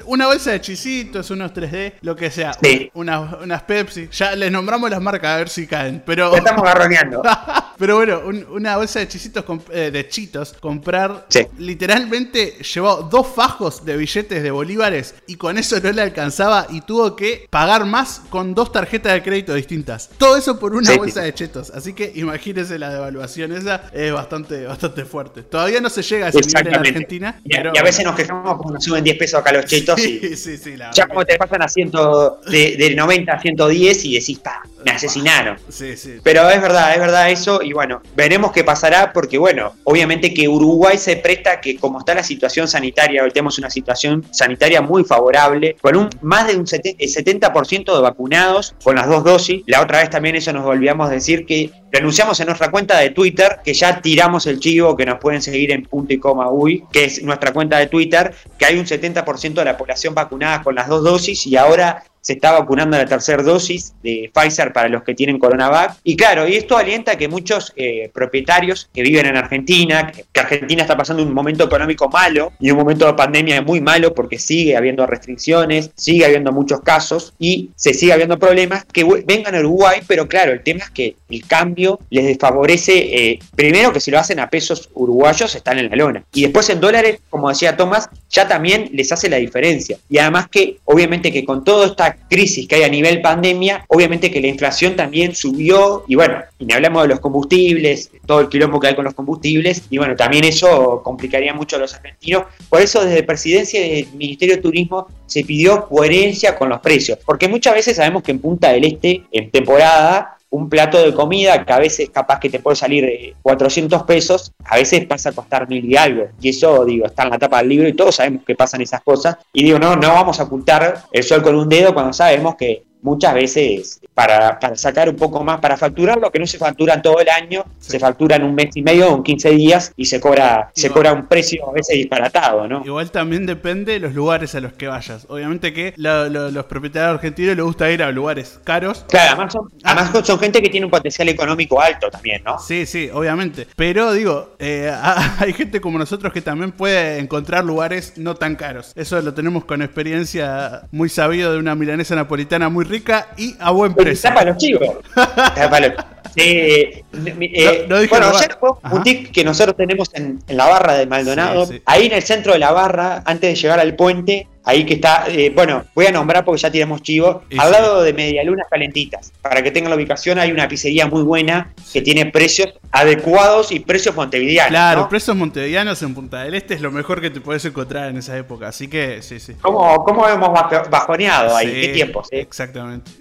una bolsa de chisitos, unos 3D, lo que sea. Unas, unas Pepsi. Ya les nombramos las marcas a ver si caen. Pero... estamos garroneando. *laughs* pero bueno, una bolsa de chisitos eh, de chitos, comprar. Literalmente llevó dos fajos de billetes de bolívares y con eso no le alcanzaba y tuvo que pagar más con dos tarjetas de crédito distintas. Todo eso por una bolsa de chetos. Así que imagínense la devaluación. Esa es bastante, bastante fuerte. Todavía no se llega a ese nivel en Argentina. Y, a veces nos quejamos porque nos suben 10 pesos acá los chetos. *laughs* Sí, sí, sí. ya como te pasan a ciento de, de 90 a 110 y decís, pa, me asesinaron. Sí, sí. Pero es verdad, es verdad eso. Y bueno, veremos qué pasará porque, bueno, obviamente que Uruguay se presta que como está la situación sanitaria, hoy tenemos una situación sanitaria muy favorable, con un más de un 70% de vacunados con las dos dosis. La otra vez también eso nos volvíamos a decir que renunciamos en nuestra cuenta de Twitter, que ya tiramos el chivo, que nos pueden seguir en punto y coma uy, que es nuestra cuenta de Twitter, que hay un 70% de la población vacunada con las dos dosis y ahora se está vacunando la tercera dosis de Pfizer para los que tienen Coronavac. Y claro, y esto alienta que muchos eh, propietarios que viven en Argentina, que Argentina está pasando un momento económico malo y un momento de pandemia muy malo porque sigue habiendo restricciones, sigue habiendo muchos casos y se sigue habiendo problemas, que vengan a Uruguay, pero claro, el tema es que el cambio les desfavorece, eh, primero que si lo hacen a pesos uruguayos están en la lona, y después en dólares, como decía Tomás, ya también les hace la diferencia. Y además que, obviamente que con toda esta crisis que hay a nivel pandemia, obviamente que la inflación también subió y bueno, y ni hablamos de los combustibles, todo el quilombo que hay con los combustibles y bueno, también eso complicaría mucho a los argentinos. Por eso desde Presidencia del Ministerio de Turismo se pidió coherencia con los precios, porque muchas veces sabemos que en Punta del Este, en temporada, un plato de comida que a veces capaz que te puede salir de 400 pesos, a veces pasa a costar mil y algo. Y eso, digo, está en la tapa del libro y todos sabemos que pasan esas cosas. Y digo, no, no vamos a ocultar el sol con un dedo cuando sabemos que muchas veces para, para, sacar un poco más, para facturar lo que no se factura todo el año, se factura en un mes y medio o en 15 días y se cobra, se cobra un precio a veces disparatado, ¿no? Igual también depende de los lugares a los que vayas. Obviamente que lo, los propietarios argentinos les gusta ir a lugares caros. Claro, además son, ah. además son gente que tiene un potencial económico alto también, ¿no? Sí, sí, obviamente. Pero digo, eh, *laughs* hay gente como nosotros que también puede encontrar lugares no tan caros. Eso lo tenemos con experiencia muy sabido de una milanesa napolitana muy rica y a buen precio. Está para los chivos. Los... Eh, eh, no, no bueno, ayer fue un boutique que nosotros tenemos en, en la barra de Maldonado. Sí, sí. Ahí en el centro de la barra, antes de llegar al puente, ahí que está, eh, bueno, voy a nombrar porque ya tiramos chivo, al sí. lado de Medialunas Calentitas. Para que tengan la ubicación, hay una pizzería muy buena que tiene precios adecuados y precios montevideanos. Claro, ¿no? precios montevideanos en Punta del Este es lo mejor que te puedes encontrar en esa época. Así que, sí, sí. ¿Cómo, cómo hemos bajoneado ahí? ¿Qué tiempos? Eh? Exactamente.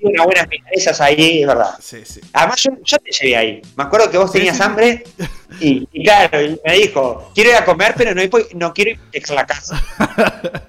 Una buena esas ahí, es verdad. Sí, sí. Además, yo, yo, te llevé ahí. Me acuerdo que vos tenías hambre y, y, claro, me dijo, quiero ir a comer, pero no, no quiero ir a la casa.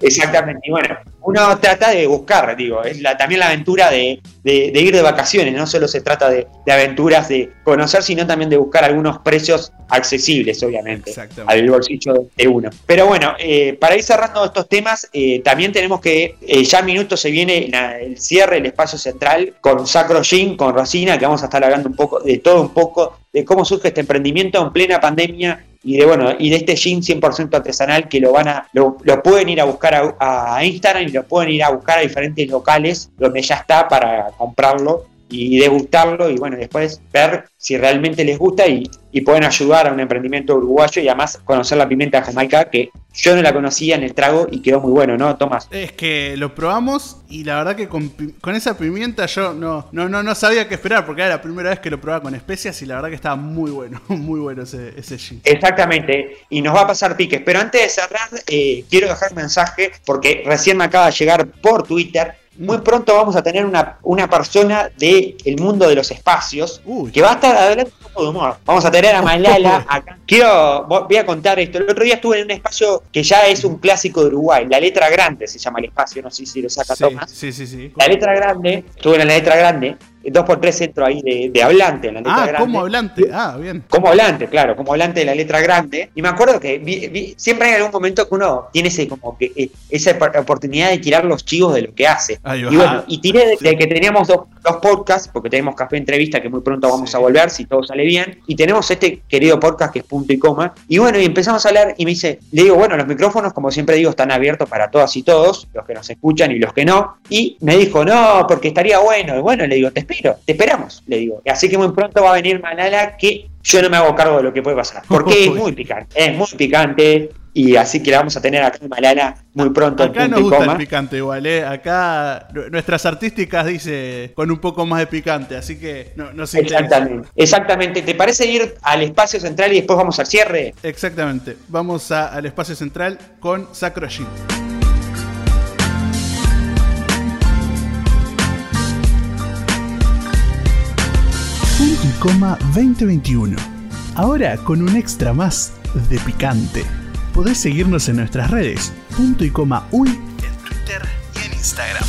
*laughs* Exactamente. Y bueno, uno trata de buscar, digo, es la, también la aventura de, de, de, ir de vacaciones, no solo se trata de, de, aventuras de conocer, sino también de buscar algunos precios accesibles, obviamente, al bolsillo de uno. Pero bueno, eh, para ir cerrando estos temas, eh, también tenemos que, eh, ya en minutos se viene la, el cierre, el espacio central, con Sacro Gin, con Rosina, que vamos a estar hablando un poco de todo un poco, de cómo surge este emprendimiento en plena pandemia y de bueno y de este gin 100% artesanal que lo van a lo, lo pueden ir a buscar a, a, Instagram y lo pueden ir a buscar a diferentes locales donde ya está para comprarlo y degustarlo y bueno después ver si realmente les gusta y, y pueden ayudar a un emprendimiento uruguayo y además conocer la pimienta jamaica que yo no la conocía en el trago y quedó muy bueno, ¿no, Tomás? Es que lo probamos y la verdad que con, con, esa pimienta yo no, no, no, no sabía qué esperar porque era la primera vez que lo probaba con especias y la verdad que estaba muy bueno, *laughs* muy bueno ese, ese gin. Exactamente, y nos va a pasar piques, pero antes de cerrar eh, quiero dejar un mensaje porque recién me acaba de llegar por Twitter muy pronto vamos a tener una, una persona del el mundo de los espacios Uy. que va a estar hablando un poco de humor. Vamos a tener a Malala *laughs* acá. Quiero, voy a contar esto. El otro día estuve en un espacio que ya es un clásico de Uruguay. La letra grande se llama el espacio, no sé si lo saca sí, Tomás. Sí, sí, sí. La letra grande, estuve en la letra grande 2x3 centro ahí de, de hablante en la letra ah, grande. como hablante, ah, bien. Como hablante, claro, como hablante de la letra grande. Y me acuerdo que vi, vi, siempre hay algún momento que uno tiene ese como que eh, esa oportunidad de tirar los chivos de lo que hace. Y bueno, y tiré de, que teníamos dos, dos, podcasts, porque tenemos Café Entrevista que muy pronto vamos sí. a volver, si todo sale bien. Y tenemos este querido podcast que es punto y coma. Y bueno, y empezamos a hablar y me dice, le digo, bueno, los micrófonos, como siempre digo, están abiertos para todas y todos, los que nos escuchan y los que no. Y me dijo, no, porque estaría bueno. Y bueno, le digo, te espero, te esperamos le digo. Así que muy pronto va a venir Malala que yo no me hago cargo de lo que puede pasar. *laughs* Porque es muy picante, es muy picante. Y así que la vamos a tener acá en Malala muy pronto. Acá nos gusta el picante igual, ¿eh? Acá nuestras artísticas dice con un poco más de picante, así que no, no se Exactamente. Exactamente. ¿Te parece ir al espacio central y después vamos al cierre? Exactamente. Vamos a, al espacio central con Sacro. 2021. Ahora con un extra más de picante. Podés seguirnos en nuestras redes, punto y coma uy, en Twitter y en Instagram.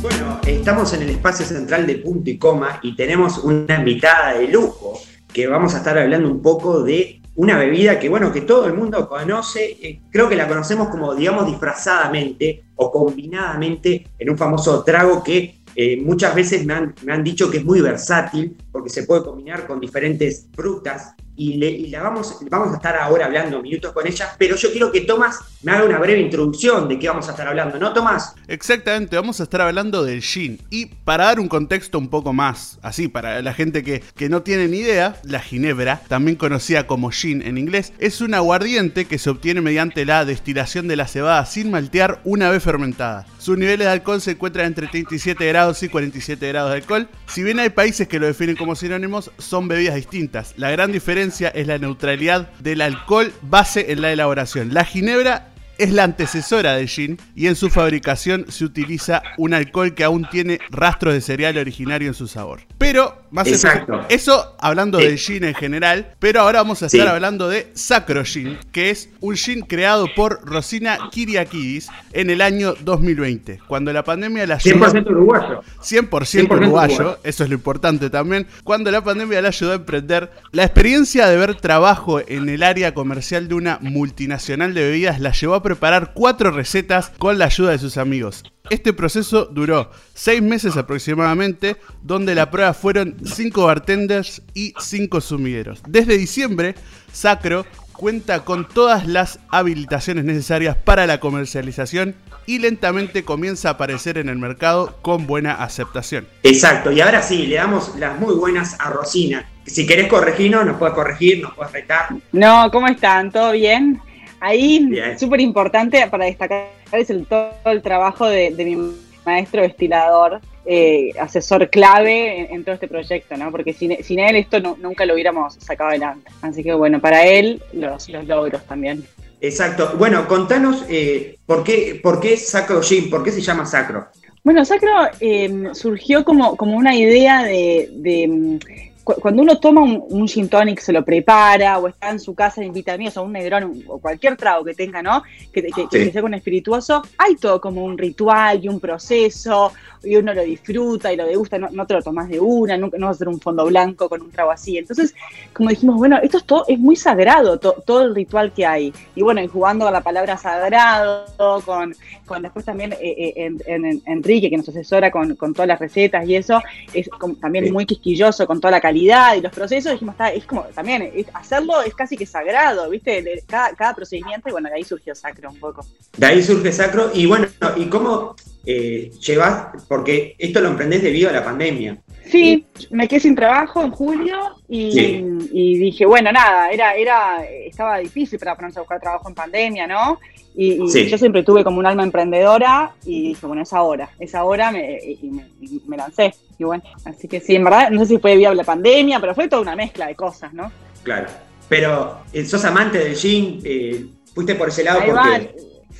Bueno, estamos en el espacio central de punto y coma y tenemos una invitada de lujo que vamos a estar hablando un poco de una bebida que, bueno, que todo el mundo conoce, eh, creo que la conocemos como, digamos, disfrazadamente o combinadamente en un famoso trago que eh, muchas veces me han, me han, dicho que es muy versátil porque se puede combinar con diferentes frutas y, la vamos, vamos a estar ahora hablando minutos con ella, pero yo quiero que Tomás me haga una breve introducción de qué vamos a estar hablando, ¿no, Tomás? Exactamente, vamos a estar hablando del gin. Y para dar un contexto un poco más, así, para la gente que, que no tiene ni idea, la ginebra, también conocida como gin en inglés, es un aguardiente que se obtiene mediante la destilación de la cebada sin maltear una vez fermentada. Sus niveles de alcohol se encuentran entre 37 grados y 47 grados de alcohol. Si bien hay países que lo definen como sinónimos, son bebidas distintas. La gran diferencia es la neutralidad del alcohol base en la elaboración. La ginebra es la antecesora del gin y en su fabricación se utiliza un alcohol que aún tiene rastros de cereal originario en su sabor. Pero, más Exacto. eso hablando Sí. del gin en general, pero ahora vamos a estar Sí. hablando de Sacro Gin, que es un gin creado por Rosina Kiriakidis en el año 2020, cuando la pandemia la ayudó 100% uruguayo. 100%, 100% uruguayo, uruguayo. eso es lo importante también. Cuando la pandemia le ayudó a emprender, la experiencia de ver trabajo en el área comercial de una multinacional de bebidas la llevó a preparar cuatro recetas con la ayuda de sus amigos. Este proceso duró seis meses aproximadamente, donde la prueba fueron cinco bartenders y cinco sumideros. Desde diciembre, Sacro cuenta con todas las habilitaciones necesarias para la comercialización y lentamente comienza a aparecer en el mercado con buena aceptación. Exacto, y ahora sí, le damos las muy buenas a Rosina. Si querés corregirnos, nos puedes corregir, nos puedes retar. No, ¿cómo están? ¿Todo bien? Ahí, súper importante para destacar es el, todo el trabajo de, de mi maestro destilador, eh, asesor clave en, en todo este proyecto, ¿no? Porque sin, sin él esto no- nunca lo hubiéramos sacado adelante. Así que bueno, para él los, los logros también. Exacto. Bueno, contanos eh, ¿por, qué, por qué Sacro Gin, por qué se llama Sacro. Bueno, Sacro eh, surgió como, como una idea de, de, cu- cuando uno toma un, un gin tonic, se lo prepara, o está en su casa, invita amigos, o un negrón, un- o cualquier trago que tenga, ¿no? Que, que, que Sí. sea con espirituoso, hay todo como un ritual y un proceso, y uno lo disfruta y lo degusta, no, no te lo tomas de una, nunca, no vas a hacer un fondo blanco con un trago así. Entonces, como dijimos, bueno, esto es todo, es muy sagrado, to- todo el ritual que hay. Y bueno, y jugando con la palabra sagrado, con, con después también eh, eh, en- en- Enrique, que nos asesora con, con todas las recetas y eso, es como también Sí. muy quisquilloso con toda la calidad y los procesos, es como también, hacerlo es casi que sagrado, ¿viste? Cada, cada procedimiento, y bueno, de ahí surgió Sacro un poco. De ahí surge Sacro. Y bueno, ¿y cómo eh, llevas? Porque esto lo emprendés debido a la pandemia. Sí, me quedé sin trabajo en julio y, Sí. y dije, bueno, nada, era, era, estaba difícil para ponerse a buscar trabajo en pandemia, ¿no? Y, y Sí. yo siempre tuve como un alma emprendedora y dije, bueno, es ahora, es ahora me, y, me, y me lancé. Y bueno, así que sí, en verdad, no sé si fue a la pandemia, pero fue toda una mezcla de cosas, ¿no? Claro. Pero eh, sos amante del gin, eh, fuiste por ese lado Ahí va.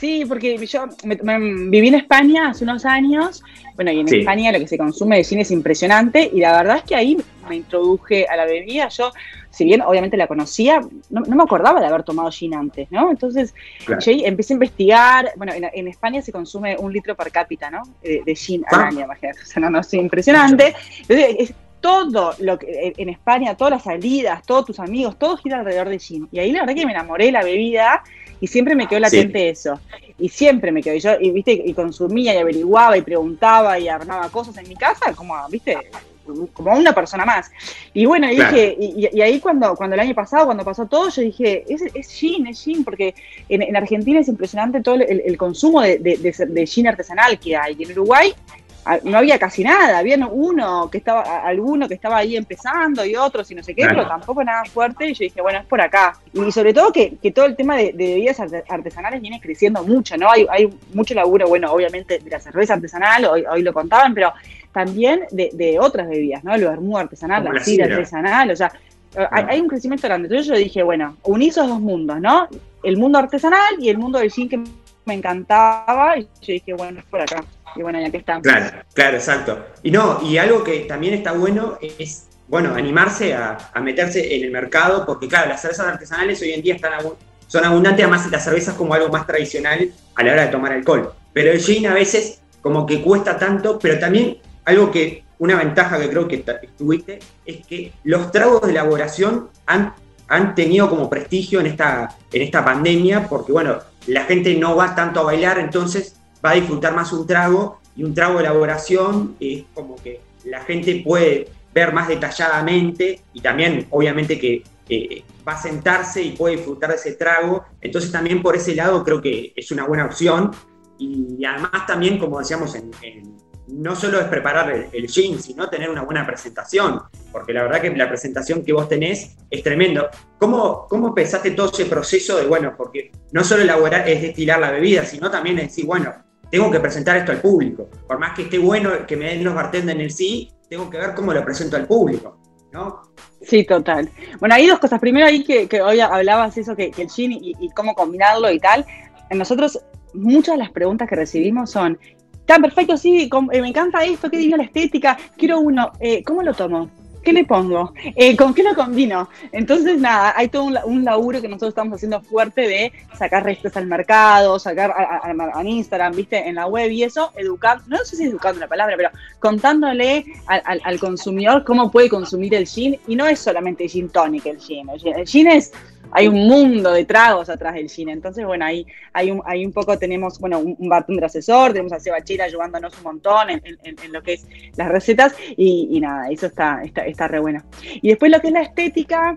Sí, porque yo me- me- viví en España hace unos años, bueno, y en Sí. España lo que se consume de cine es impresionante, y la verdad es que ahí me introduje a la bebida. Yo, si bien obviamente la conocía, no, no me acordaba de haber tomado gin antes, ¿no? Entonces, Claro. yo ahí empecé a investigar. Bueno, en, en España se consume un litro per cápita, ¿no? De, de gin al Ah. año, imagínate. O sea, no, no, es impresionante. Entonces, es todo lo que en España, todas las salidas, todos tus amigos, todo gira alrededor de gin. Y ahí la verdad que me enamoré de la bebida y siempre me quedó latente eso. Y siempre me quedó. Y yo, y, viste, y consumía y averiguaba y preguntaba y armaba cosas en mi casa, como, viste, como una persona más. Y bueno, y Claro. dije, y, y ahí cuando, cuando el año pasado, cuando pasó todo, yo dije, es, es gin, es gin, porque en, en Argentina es impresionante todo el, el consumo de, de, de, de gin artesanal que hay. Y en Uruguay no había casi nada, había uno que estaba, alguno que estaba ahí empezando y otros y no sé qué, Claro. pero tampoco nada fuerte. Y yo dije, bueno, es por acá. Y sobre todo que, que todo el tema de, de bebidas arte- artesanales viene creciendo mucho, ¿no? Hay, hay mucho laburo, bueno, obviamente de la cerveza artesanal, hoy, hoy lo contaban, pero también de, de otras bebidas, ¿no? El vermú artesanal, Como la sidra artesanal, o sea, hay, Ah. hay un crecimiento grande. Entonces yo dije, bueno, uní esos dos mundos, ¿no? El mundo artesanal y el mundo del gin que me encantaba. Y yo dije, bueno, es por acá. Y bueno, ya que estamos. Claro, claro, exacto. Y no, y algo que también está bueno es, bueno, animarse a, meterse en el mercado, porque claro, las cervezas artesanales hoy en día están son abundantes, además las cervezas como algo más tradicional a la hora de tomar alcohol. Pero el gin a veces como que cuesta tanto, pero también algo que, una ventaja que creo que tuviste, es que los tragos de elaboración han, han tenido como prestigio en esta, en esta pandemia, porque bueno, la gente no va tanto a bailar, entonces va a disfrutar más un trago y un trago de elaboración es como que la gente puede ver más detalladamente y también obviamente que eh, va a sentarse y puede disfrutar de ese trago. Entonces también por ese lado creo que es una buena opción. Y además también, como decíamos, en, no solo es preparar el, gin, sino tener una buena presentación, porque la verdad que la presentación que vos tenés es tremendo. ¿Cómo, cómo pensaste todo ese proceso de, bueno, porque no solo elaborar es destilar la bebida, sino también decir, bueno, tengo que presentar esto al público. Por más que esté bueno que me den los bartenders en el sí, tengo que ver cómo lo presento al público, ¿no? Sí, total. Bueno, hay dos cosas. Primero ahí que, hoy hablabas eso, que, el gin y, cómo combinarlo y tal. Nosotros, muchas de las preguntas que recibimos son, Está perfecto, sí, eh, me encanta esto, qué divina la estética, quiero uno, eh, ¿cómo lo tomo? ¿Qué le pongo? Eh, ¿Con qué lo combino? Entonces, nada, hay todo un, laburo que nosotros estamos haciendo fuerte de sacar restos al mercado, sacar a, Instagram, viste, en la web y eso, educar, no sé si educando la palabra, pero contándole al, consumidor cómo puede consumir el gin. Y no es solamente gin tonic el gin. El gin es hay un mundo de tragos atrás del cine. Entonces, bueno, ahí hay un, hay un poco tenemos, bueno, un, un bartender asesor, tenemos a Seba Chira ayudándonos un montón en, lo que es las recetas y, nada, eso está, está, está re bueno. Y después lo que es la estética,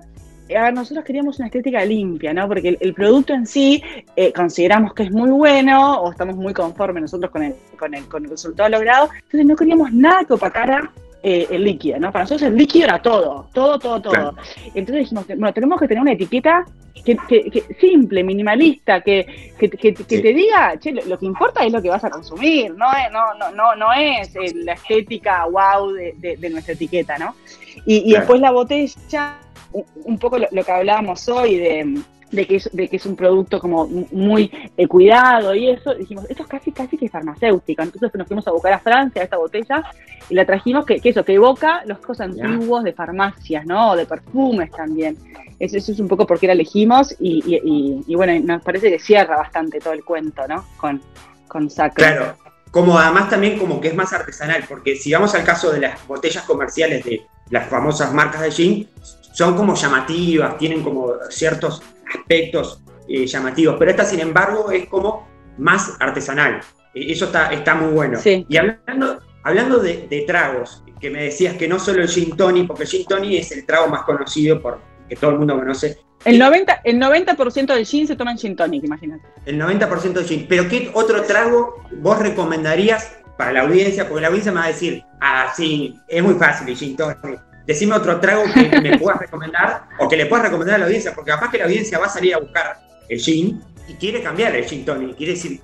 a ver, nosotros queríamos una estética limpia, ¿no? Porque el, producto en sí eh, consideramos que es muy bueno o estamos muy conformes nosotros con el, con el, con el resultado logrado, entonces no queríamos nada que opacara eh, el líquido, ¿no? Para nosotros el líquido era todo, todo, todo, todo. Entonces dijimos, bueno, tenemos que tener una etiqueta que, simple, minimalista, que, que, te diga, che, lo, que importa es lo que vas a consumir, no es, no, no, no, no es eh, la estética wow de, de, nuestra etiqueta, ¿no? Y, y después la botella, un, poco lo, que hablábamos hoy de de que, es, de que es un producto como muy eh, cuidado y eso, dijimos, esto es casi, casi que farmacéutica. Entonces nos fuimos a buscar a Francia esta botella y la trajimos que, que eso, que evoca los cosas antiguos de farmacias, ¿no? De perfumes también. Eso, eso es un poco por qué la elegimos y, y, y, bueno, nos parece que cierra bastante todo el cuento, ¿no? Con, con Sacro. Claro, como además también como que es más artesanal, porque si vamos al caso de las botellas comerciales de las famosas marcas de gin, son como llamativas, tienen como ciertos aspectos eh, llamativos, pero esta sin embargo es como más artesanal. E, eso está, está muy bueno. Y hablando, hablando de, tragos, que me decías que no solo el gin porque el gin es el trago más conocido por que todo el mundo conoce. El 90%, el 90 del gin se toma en gin tonic, imagínate. El 90% del gin. Pero ¿qué otro trago vos recomendarías para la audiencia? Porque la audiencia me va a decir, ah, sí, es muy fácil el gin tonic decime otro trago que *laughs* me puedas recomendar o que le puedas recomendar a la audiencia, porque capaz que la audiencia va a salir a buscar el gin y quiere cambiar el gin tonic, quiere decir,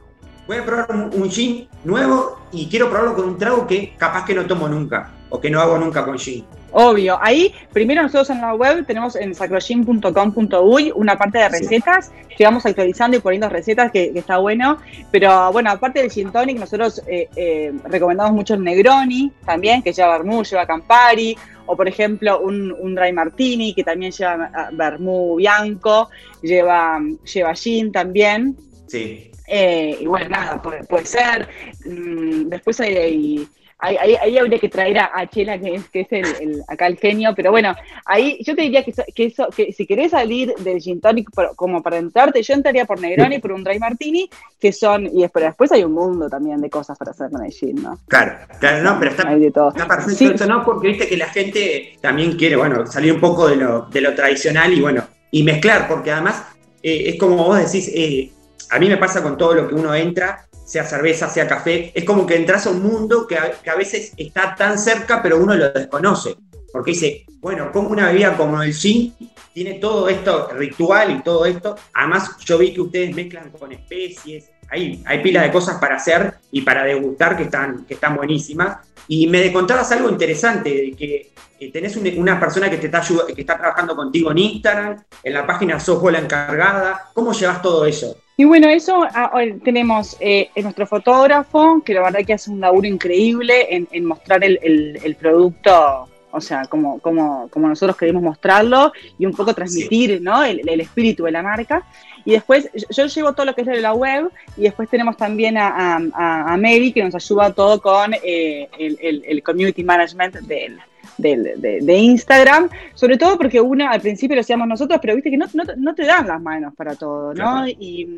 voy a probar un, gin nuevo y quiero probarlo con un trago que capaz que no tomo nunca o que no hago nunca con gin. Obvio. Ahí, primero nosotros en la web tenemos en sacrogin.com.uy una parte de recetas que vamos actualizando y poniendo recetas que, está bueno. Pero bueno, aparte del gin tonic, nosotros eh, eh, recomendamos mucho el Negroni también, que lleva vermú, lleva Campari. O por ejemplo, un, un dry martini que también lleva ah, vermú bianco, lleva, lleva gin también. Sí. Eh, y bueno, nada, puede, ser. Mm, después hay Ahí, habría que traer a, Chela, que es, que es el, acá el genio, pero bueno, ahí yo te diría que, eso, que si querés salir del gin tonic como para entrarte, yo entraría por Negroni, por un Dry Martini, que son, y después, después hay un mundo también de cosas para hacer con el gin, ¿no? Claro, claro, no, pero está, está perfecto esto, ¿no? Porque viste que la gente también quiere, bueno, salir un poco de lo, de lo tradicional y bueno, y mezclar, porque además eh, es como vos decís, eh, a mí me pasa con todo lo que uno entra, sea cerveza, sea café, es como que entras a un mundo que a, veces está tan cerca, pero uno lo desconoce. Porque dice, bueno, como una bebida como el gin tiene todo esto ritual y todo esto. Además, yo vi que ustedes mezclan con especies, hay, hay pila de cosas para hacer y para degustar que están, que están buenísimas. Y me contabas algo interesante, de que, tenés una persona que te está, que está trabajando contigo en Instagram, en la página sos la encargada. ¿Cómo llevas todo eso? Y bueno, eso ah, tenemos eh, nuestro fotógrafo, que la verdad que hace un laburo increíble en, mostrar el, producto, o sea, como, como, como, nosotros queremos mostrarlo y un poco transmitir ¿no? el, espíritu de la marca. Y después yo llevo todo lo que es de la web y después tenemos también a, a, Mary que nos ayuda todo con eh, el, community management del, de, Instagram, sobre todo porque una al principio lo hacíamos nosotros, pero viste que no, no, te dan las manos para todo, ¿no? Y,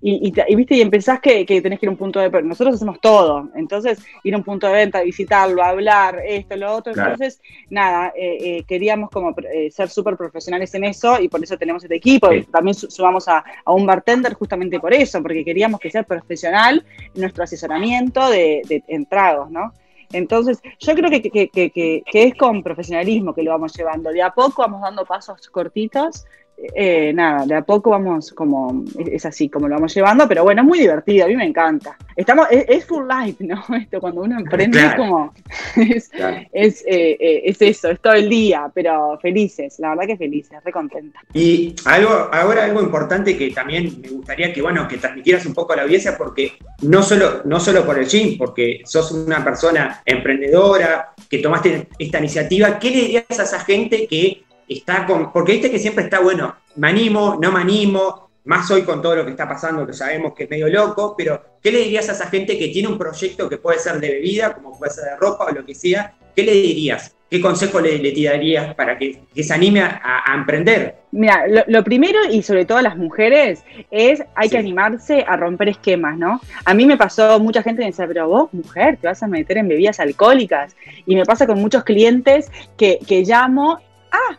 y, y, viste, y empezás que, que, tenés que ir a un punto de venta. Nosotros hacemos todo. Entonces, ir a un punto de venta, visitarlo, hablar, esto, lo otro. Entonces, nada, eh, eh, queríamos como eh, ser súper profesionales en eso y por eso tenemos este equipo. También sumamos a, a, un bartender justamente por eso, porque queríamos que sea profesional nuestro asesoramiento de, de, de tragos, ¿no? Entonces, yo creo que, es con profesionalismo que lo vamos llevando. De a poco vamos dando pasos cortitos eh, nada, de a poco vamos como, es así como lo vamos llevando, pero bueno, es muy divertido, a mí me encanta. Estamos, es, full life, ¿no? *laughs* Esto cuando uno emprende es como, *laughs* es, es, eh, eh, es, eso, es todo el día, pero felices, la verdad que felices, re contenta. Y algo, ahora algo importante que también me gustaría que, bueno, que transmitieras un poco a la audiencia, porque no solo, no solo por el gym, porque sos una persona emprendedora, que tomaste esta iniciativa, ¿qué le dirías a esa gente que está con. Porque viste que siempre está bueno, me animo, no me animo, más hoy con todo lo que está pasando, que sabemos que es medio loco, pero ¿qué le dirías a esa gente que tiene un proyecto que puede ser de bebida, como puede ser de ropa o lo que sea? ¿Qué le dirías? ¿Qué consejo le, le tirarías para que, se anime a, emprender? Mira, lo, primero y sobre todo a las mujeres es hay que animarse a romper esquemas, ¿no? A mí me pasó, mucha gente me decía, pero vos, mujer, te vas a meter en bebidas alcohólicas. Y me pasa con muchos clientes que, que llamo ah,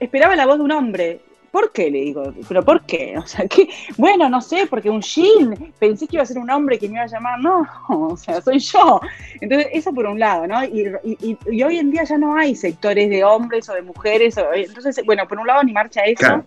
esperaba la voz de un hombre. ¿Por qué? Le digo, ¿pero por qué? *laughs* O sea, que, bueno, no sé, porque un Jean, pensé que iba a ser un hombre que me iba a llamar, no, *laughs* o sea, soy yo. Entonces, eso por un lado, ¿no? Y, hoy en día ya no hay sectores de hombres o de mujeres, entonces, bueno, por un lado animarse a eso.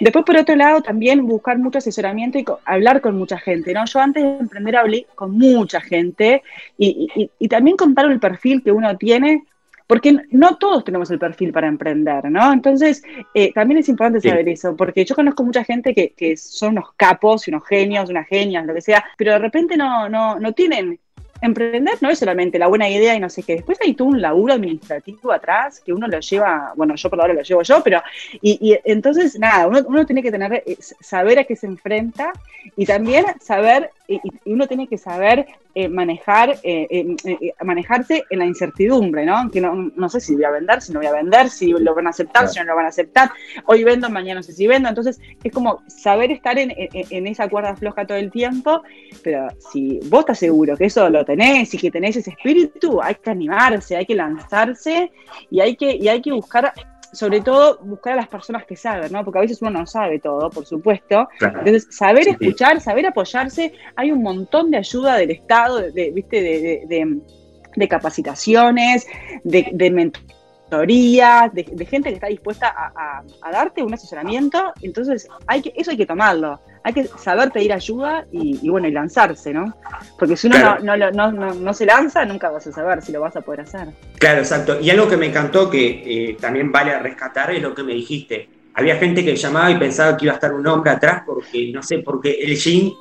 Después, por otro lado, también buscar mucho asesoramiento y hablar con mucha gente, ¿no? Yo antes de emprender hablé con mucha gente y, y también contar el perfil que uno tiene porque no todos tenemos el perfil para emprender, ¿no? Entonces, eh, también es importante saber eso, porque yo conozco mucha gente que, que, son unos capos y unos genios, unas genias, lo que sea, pero de repente no, no, no tienen emprender no es solamente la buena idea y no sé qué. Después hay todo un laburo administrativo atrás que uno lo lleva, bueno, yo por ahora lo llevo yo, pero. Y, entonces, nada, uno, uno, tiene que tener, eh, saber a qué se enfrenta y también saber, y, uno tiene que saber eh, manejar, eh, manejarse en la incertidumbre, ¿no? Que no, no, sé si voy a vender, si no voy a vender, si lo van a aceptar, si no lo van a aceptar. Hoy vendo, mañana no sé si vendo. Entonces, es como saber estar en, en esa cuerda floja todo el tiempo, pero si vos estás seguro que eso lo tenés y que tenés ese espíritu, hay que animarse, hay que lanzarse y hay que, y hay que buscar sobre todo buscar a las personas que saben, ¿no? Porque a veces uno no sabe todo, por supuesto. Entonces, saber escuchar, saber apoyarse, hay un montón de ayuda del Estado, de, ¿viste? De, de, capacitaciones, de, de de, gente que está dispuesta a, darte un asesoramiento, entonces hay que, eso hay que tomarlo, hay que saber pedir ayuda y, bueno, y lanzarse, ¿no? Porque si uno no, no, no, no, se lanza, nunca vas a saber si lo vas a poder hacer. Claro, exacto. Y algo que me encantó que eh, también vale rescatar es lo que me dijiste. Había gente que llamaba y pensaba que iba a estar un hombre atrás porque, no sé, porque el jean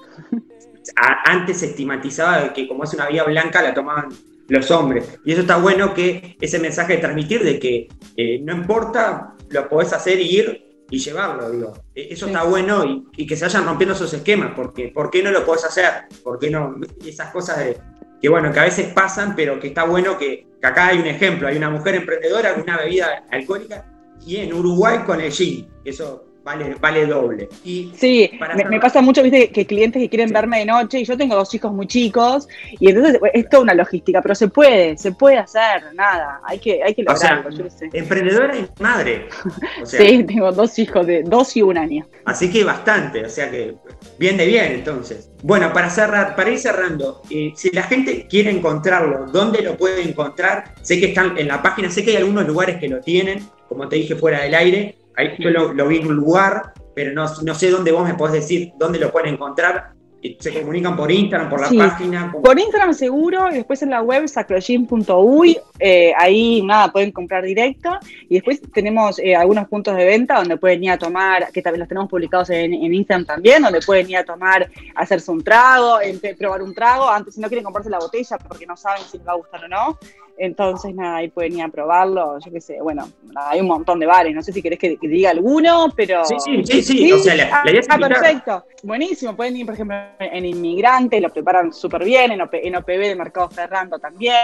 antes se estigmatizaba que como es una vía blanca la tomaban los hombres. Y eso está bueno que ese mensaje de transmitir de que eh, no importa, lo podés hacer y ir y llevarlo, digo. E, eso está bueno y, que se vayan rompiendo esos esquemas, porque ¿por qué no lo podés hacer? ¿Por qué no? Esas cosas de, que bueno, que a veces pasan, pero que está bueno que, que acá hay un ejemplo, hay una mujer emprendedora con una bebida alcohólica y en Uruguay con el gin, eso vale, vale doble. Y sí, me, pasa mucho, viste, que clientes que quieren verme de noche y yo tengo dos hijos muy chicos y entonces es toda una logística, pero se puede, se puede hacer, nada, hay que, hay que lograrlo, yo sé. Emprendedora y madre. *laughs* sí, tengo dos hijos de dos y un año. Así que bastante, o sea que bien de bien entonces. Bueno, para cerrar, para ir cerrando, eh, si la gente quiere encontrarlo, ¿dónde lo puede encontrar? Sé que están en la página, sé que hay algunos lugares que lo tienen, como te dije fuera del aire, Ahí yo lo, vi en un lugar, pero no, no, sé dónde vos me podés decir dónde lo pueden encontrar. ¿Se comunican por Instagram, por la página? Por Instagram seguro, y después en la web sacrogym.uy, eh, ahí nada, pueden comprar directo. Y después tenemos eh, algunos puntos de venta donde pueden ir a tomar, que también los tenemos publicados en, Instagram también, donde pueden ir a tomar, hacerse un trago, probar un trago, antes si no quieren comprarse la botella porque no saben si les va a gustar o no. Entonces, nada, ahí pueden ir a probarlo, yo qué sé, bueno, hay un montón de bares, no sé si querés que, diga alguno, pero... Sí, sí, sí, sí, o sea, la, ah, ah perfecto, buenísimo, pueden ir, por ejemplo, en Inmigrantes, lo preparan súper bien, en, en, OPB de Mercado Ferrando también,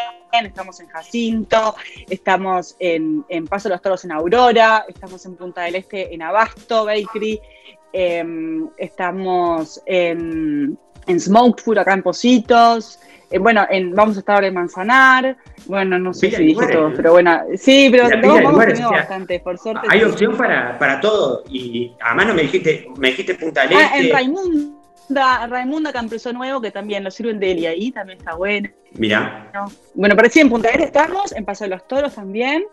estamos en Jacinto, estamos en, Paso de los Toros en Aurora, estamos en Punta del Este en Abasto Bakery, em, estamos en, en Smoked Food acá en Positos, eh, bueno, en, vamos a estar ahora en Manzanar. Bueno, no sé si dije todo, pero bueno, sí, pero todos vamos bastante, por suerte. Hay opción para, para todo. Y además no me dijiste, me dijiste Punta del Ah, en este. Raimunda, Raimunda Campreso Nuevo, que también lo sirven de él y ahí también está bueno. Mira. Bueno, pero sí, en Punta del estamos, en Paso de los Toros también.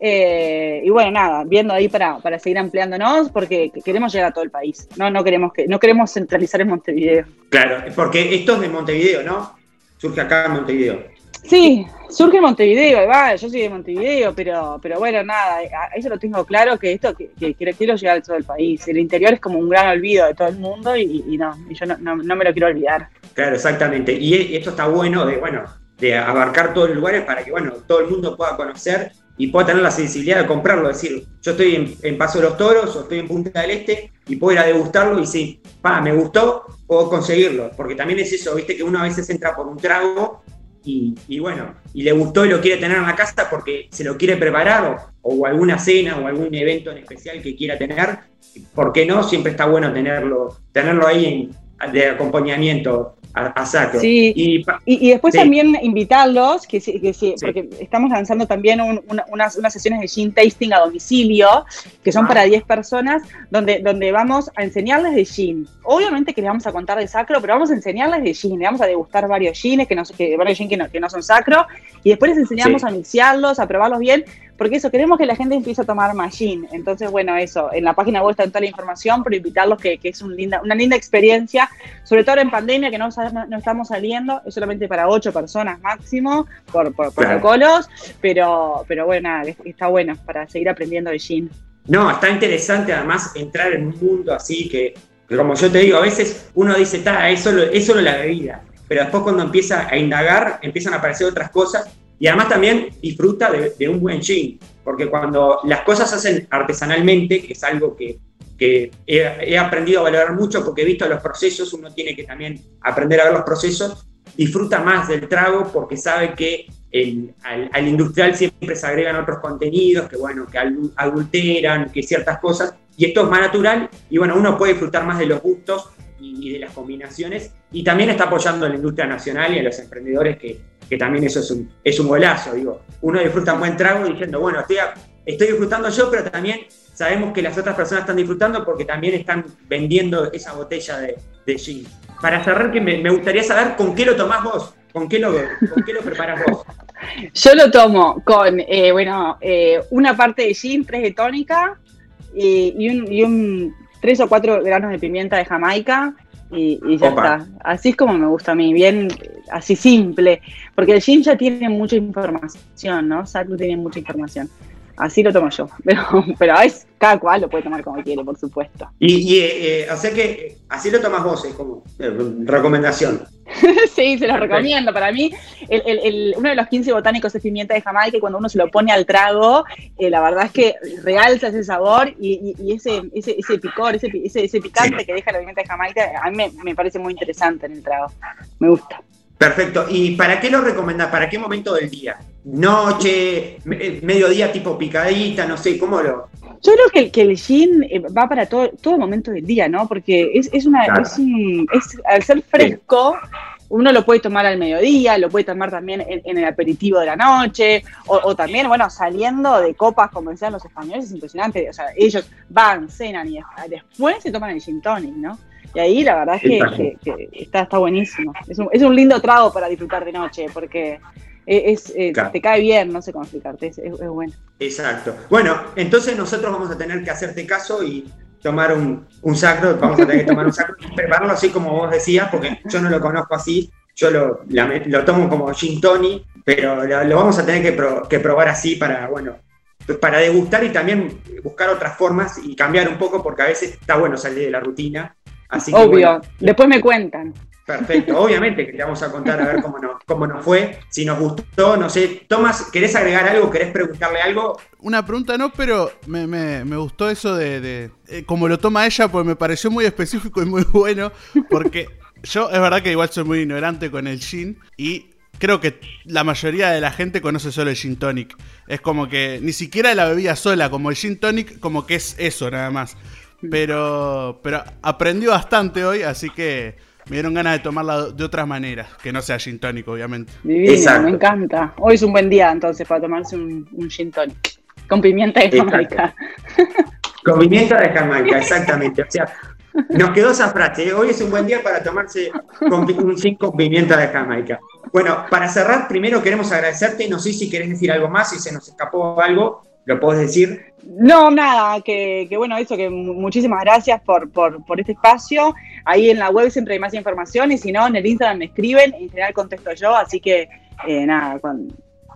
Eh, y bueno, nada, viendo ahí para, para seguir ampliándonos, porque queremos llegar a todo el país. No, no queremos que, no queremos centralizar en Montevideo. Claro, porque esto es de Montevideo, ¿no? surge acá en Montevideo. Sí, surge en Montevideo, va, yo soy de Montevideo, pero, pero bueno, nada, eso lo tengo claro que esto, que, quiero llegar a todo el país. El interior es como un gran olvido de todo el mundo y, no, yo no, me lo quiero olvidar. Claro, exactamente. Y esto está bueno de, bueno, de abarcar todos los lugares para que, bueno, todo el mundo pueda conocer y pueda tener la sensibilidad de comprarlo. Es decir, yo estoy en, Paso de los Toros o estoy en Punta del Este y puedo ir a degustarlo y si, pa, me gustó, puedo conseguirlo. Porque también es eso, viste, que uno a veces entra por un trago y, bueno, y le gustó y lo quiere tener en la casa porque se lo quiere preparar o, alguna cena o algún evento en especial que quiera tener. ¿Por qué no? Siempre está bueno tenerlo, tenerlo ahí de acompañamiento a, Sí. Y, y, después también invitarlos, que, que, porque estamos lanzando también unas, unas, sesiones de gin tasting a domicilio, que son ah. para 10 personas, donde, donde vamos a enseñarles de gin. Obviamente que les vamos a contar de sacro, pero vamos a enseñarles de gin, le vamos a degustar varios gines, que no, que, varios gin que no, que no son sacro, y después les enseñamos a iniciarlos, a probarlos bien, porque eso, queremos que la gente empiece a tomar machine. Entonces, bueno, eso, en la página web está toda la información, pero invitarlos que, que es un linda, una linda experiencia, sobre todo en pandemia, que no, no, estamos saliendo, es solamente para ocho personas máximo, por, por protocolos, pero, pero bueno, nada, está bueno para seguir aprendiendo de gin. No, está interesante además entrar en un mundo así que, como yo te digo, a veces uno dice, está, es solo, es solo la bebida, pero después cuando empieza a indagar, empiezan a aparecer otras cosas y además también disfruta de, un buen gin, porque cuando las cosas se hacen artesanalmente, que es algo que, he, aprendido a valorar mucho porque he visto los procesos, uno tiene que también aprender a ver los procesos, disfruta más del trago porque sabe que al, industrial siempre se agregan otros contenidos que, bueno, que adulteran, que ciertas cosas, y esto es más natural, y bueno, uno puede disfrutar más de los gustos y, de las combinaciones, y también está apoyando a la industria nacional y a los emprendedores, que, que también eso es un, es un golazo, digo. Uno disfruta un buen trago diciendo, bueno, estoy, estoy disfrutando yo, pero también sabemos que las otras personas están disfrutando porque también están vendiendo esa botella de, de gin. Para cerrar, que me, gustaría saber con qué lo tomás vos, con qué lo, con qué lo preparas vos. *laughs* Yo lo tomo con, eh, bueno, eh, una parte de gin, tres de tónica y, un, y un tres o cuatro granos de pimienta de Jamaica y, ya está. Así es como me gusta a mí, bien, así simple, porque el gin ya tiene mucha información, ¿no? Sacro tiene mucha información. Así lo tomo yo, *laughs* pero, pero es, cada cual lo puede tomar como quiere, por supuesto. Y, eh, eh, o sea que así lo tomas vos, es como eh, recomendación. *laughs* sí, se lo recomiendo. Para mí, uno de los 15 botánicos de pimienta de Jamaica, y cuando uno se lo pone al trago, la verdad es que realza ese sabor y, ese, ese, ese, picor, ese, ese, picante que deja la pimienta de Jamaica, a mí me, me parece muy interesante en el trago. Me gusta. Perfecto. ¿Y para qué lo recomendás? ¿Para qué momento del día? ¿Noche? Eh, ¿Mediodía tipo picadita? No sé, ¿cómo lo...? Yo creo que, que el gin eh, va para todo, todo momento del día, ¿no? Porque es, es una... Es, un, es al ser fresco... Uno lo puede tomar al mediodía, lo puede tomar también en, el aperitivo de la noche, o, también, bueno, saliendo de copas, como decían los españoles, es impresionante. O sea, ellos van, cenan y después se toman el gin tonic, ¿no? Y ahí la verdad es que, está, está buenísimo. Es un, es un lindo trago para disfrutar de noche, porque es, te cae bien, no sé cómo explicarte, es, bueno. Exacto. Bueno, entonces nosotros vamos a tener que hacerte caso y tomar un, un sacro, vamos a tener que tomar un sacro y prepararlo así como vos decías, porque yo no lo conozco así, yo lo, lo tomo como gin tonic, pero lo, vamos a tener que, que, probar así para, bueno, para degustar y también buscar otras formas y cambiar un poco, porque a veces está bueno salir de la rutina Obvio, después me cuentan. Perfecto, obviamente que te vamos a contar a ver cómo nos, cómo nos fue, si nos gustó, no sé. Tomás, ¿querés agregar algo? ¿Querés preguntarle algo? Una pregunta no, pero me, gustó eso de, eh, como lo toma ella, porque me pareció muy específico y muy bueno, porque Yo es verdad que igual soy muy ignorante con el gin y creo que la mayoría de la gente conoce solo el gin tonic. Es como que ni siquiera la bebida sola, como el gin tonic, como que es eso nada más. Pero, pero aprendí bastante hoy, así que me dieron ganas de tomarla de otras maneras, que no sea gin tonic, obviamente. Divino, Exacto. me encanta. Hoy es un buen día entonces para tomarse un, un gin tonic. Con pimienta de Exacto. Jamaica. Con pimienta de Jamaica, exactamente. O sea, nos quedó esa frase. ¿eh? Hoy es un buen día para tomarse un gin con pimienta de Jamaica. Bueno, para cerrar, primero queremos agradecerte. No sé si querés decir algo más, si se nos escapó algo, lo podés decir. No, nada, que, que bueno, eso, que mu- muchísimas gracias por, por, por este espacio. Ahí en la web siempre hay más información y si no, en el Instagram me escriben, en general contesto yo, así que eh, nada,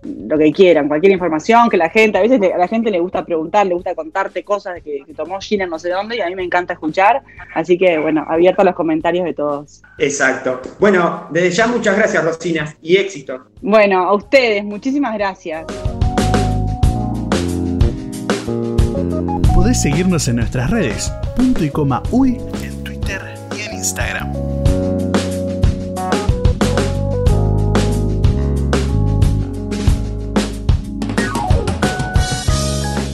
lo que quieran, cualquier información que la gente, a veces a la gente le gusta preguntar, le gusta contarte cosas de que, que tomó Gina no sé dónde y a mí me encanta escuchar, así que bueno, abierto a los comentarios de todos. Exacto. Bueno, desde ya muchas gracias, Rosina, y éxito. Bueno, a ustedes, muchísimas gracias. Podés seguirnos en nuestras redes, punto y coma uy, en Twitter y en Instagram.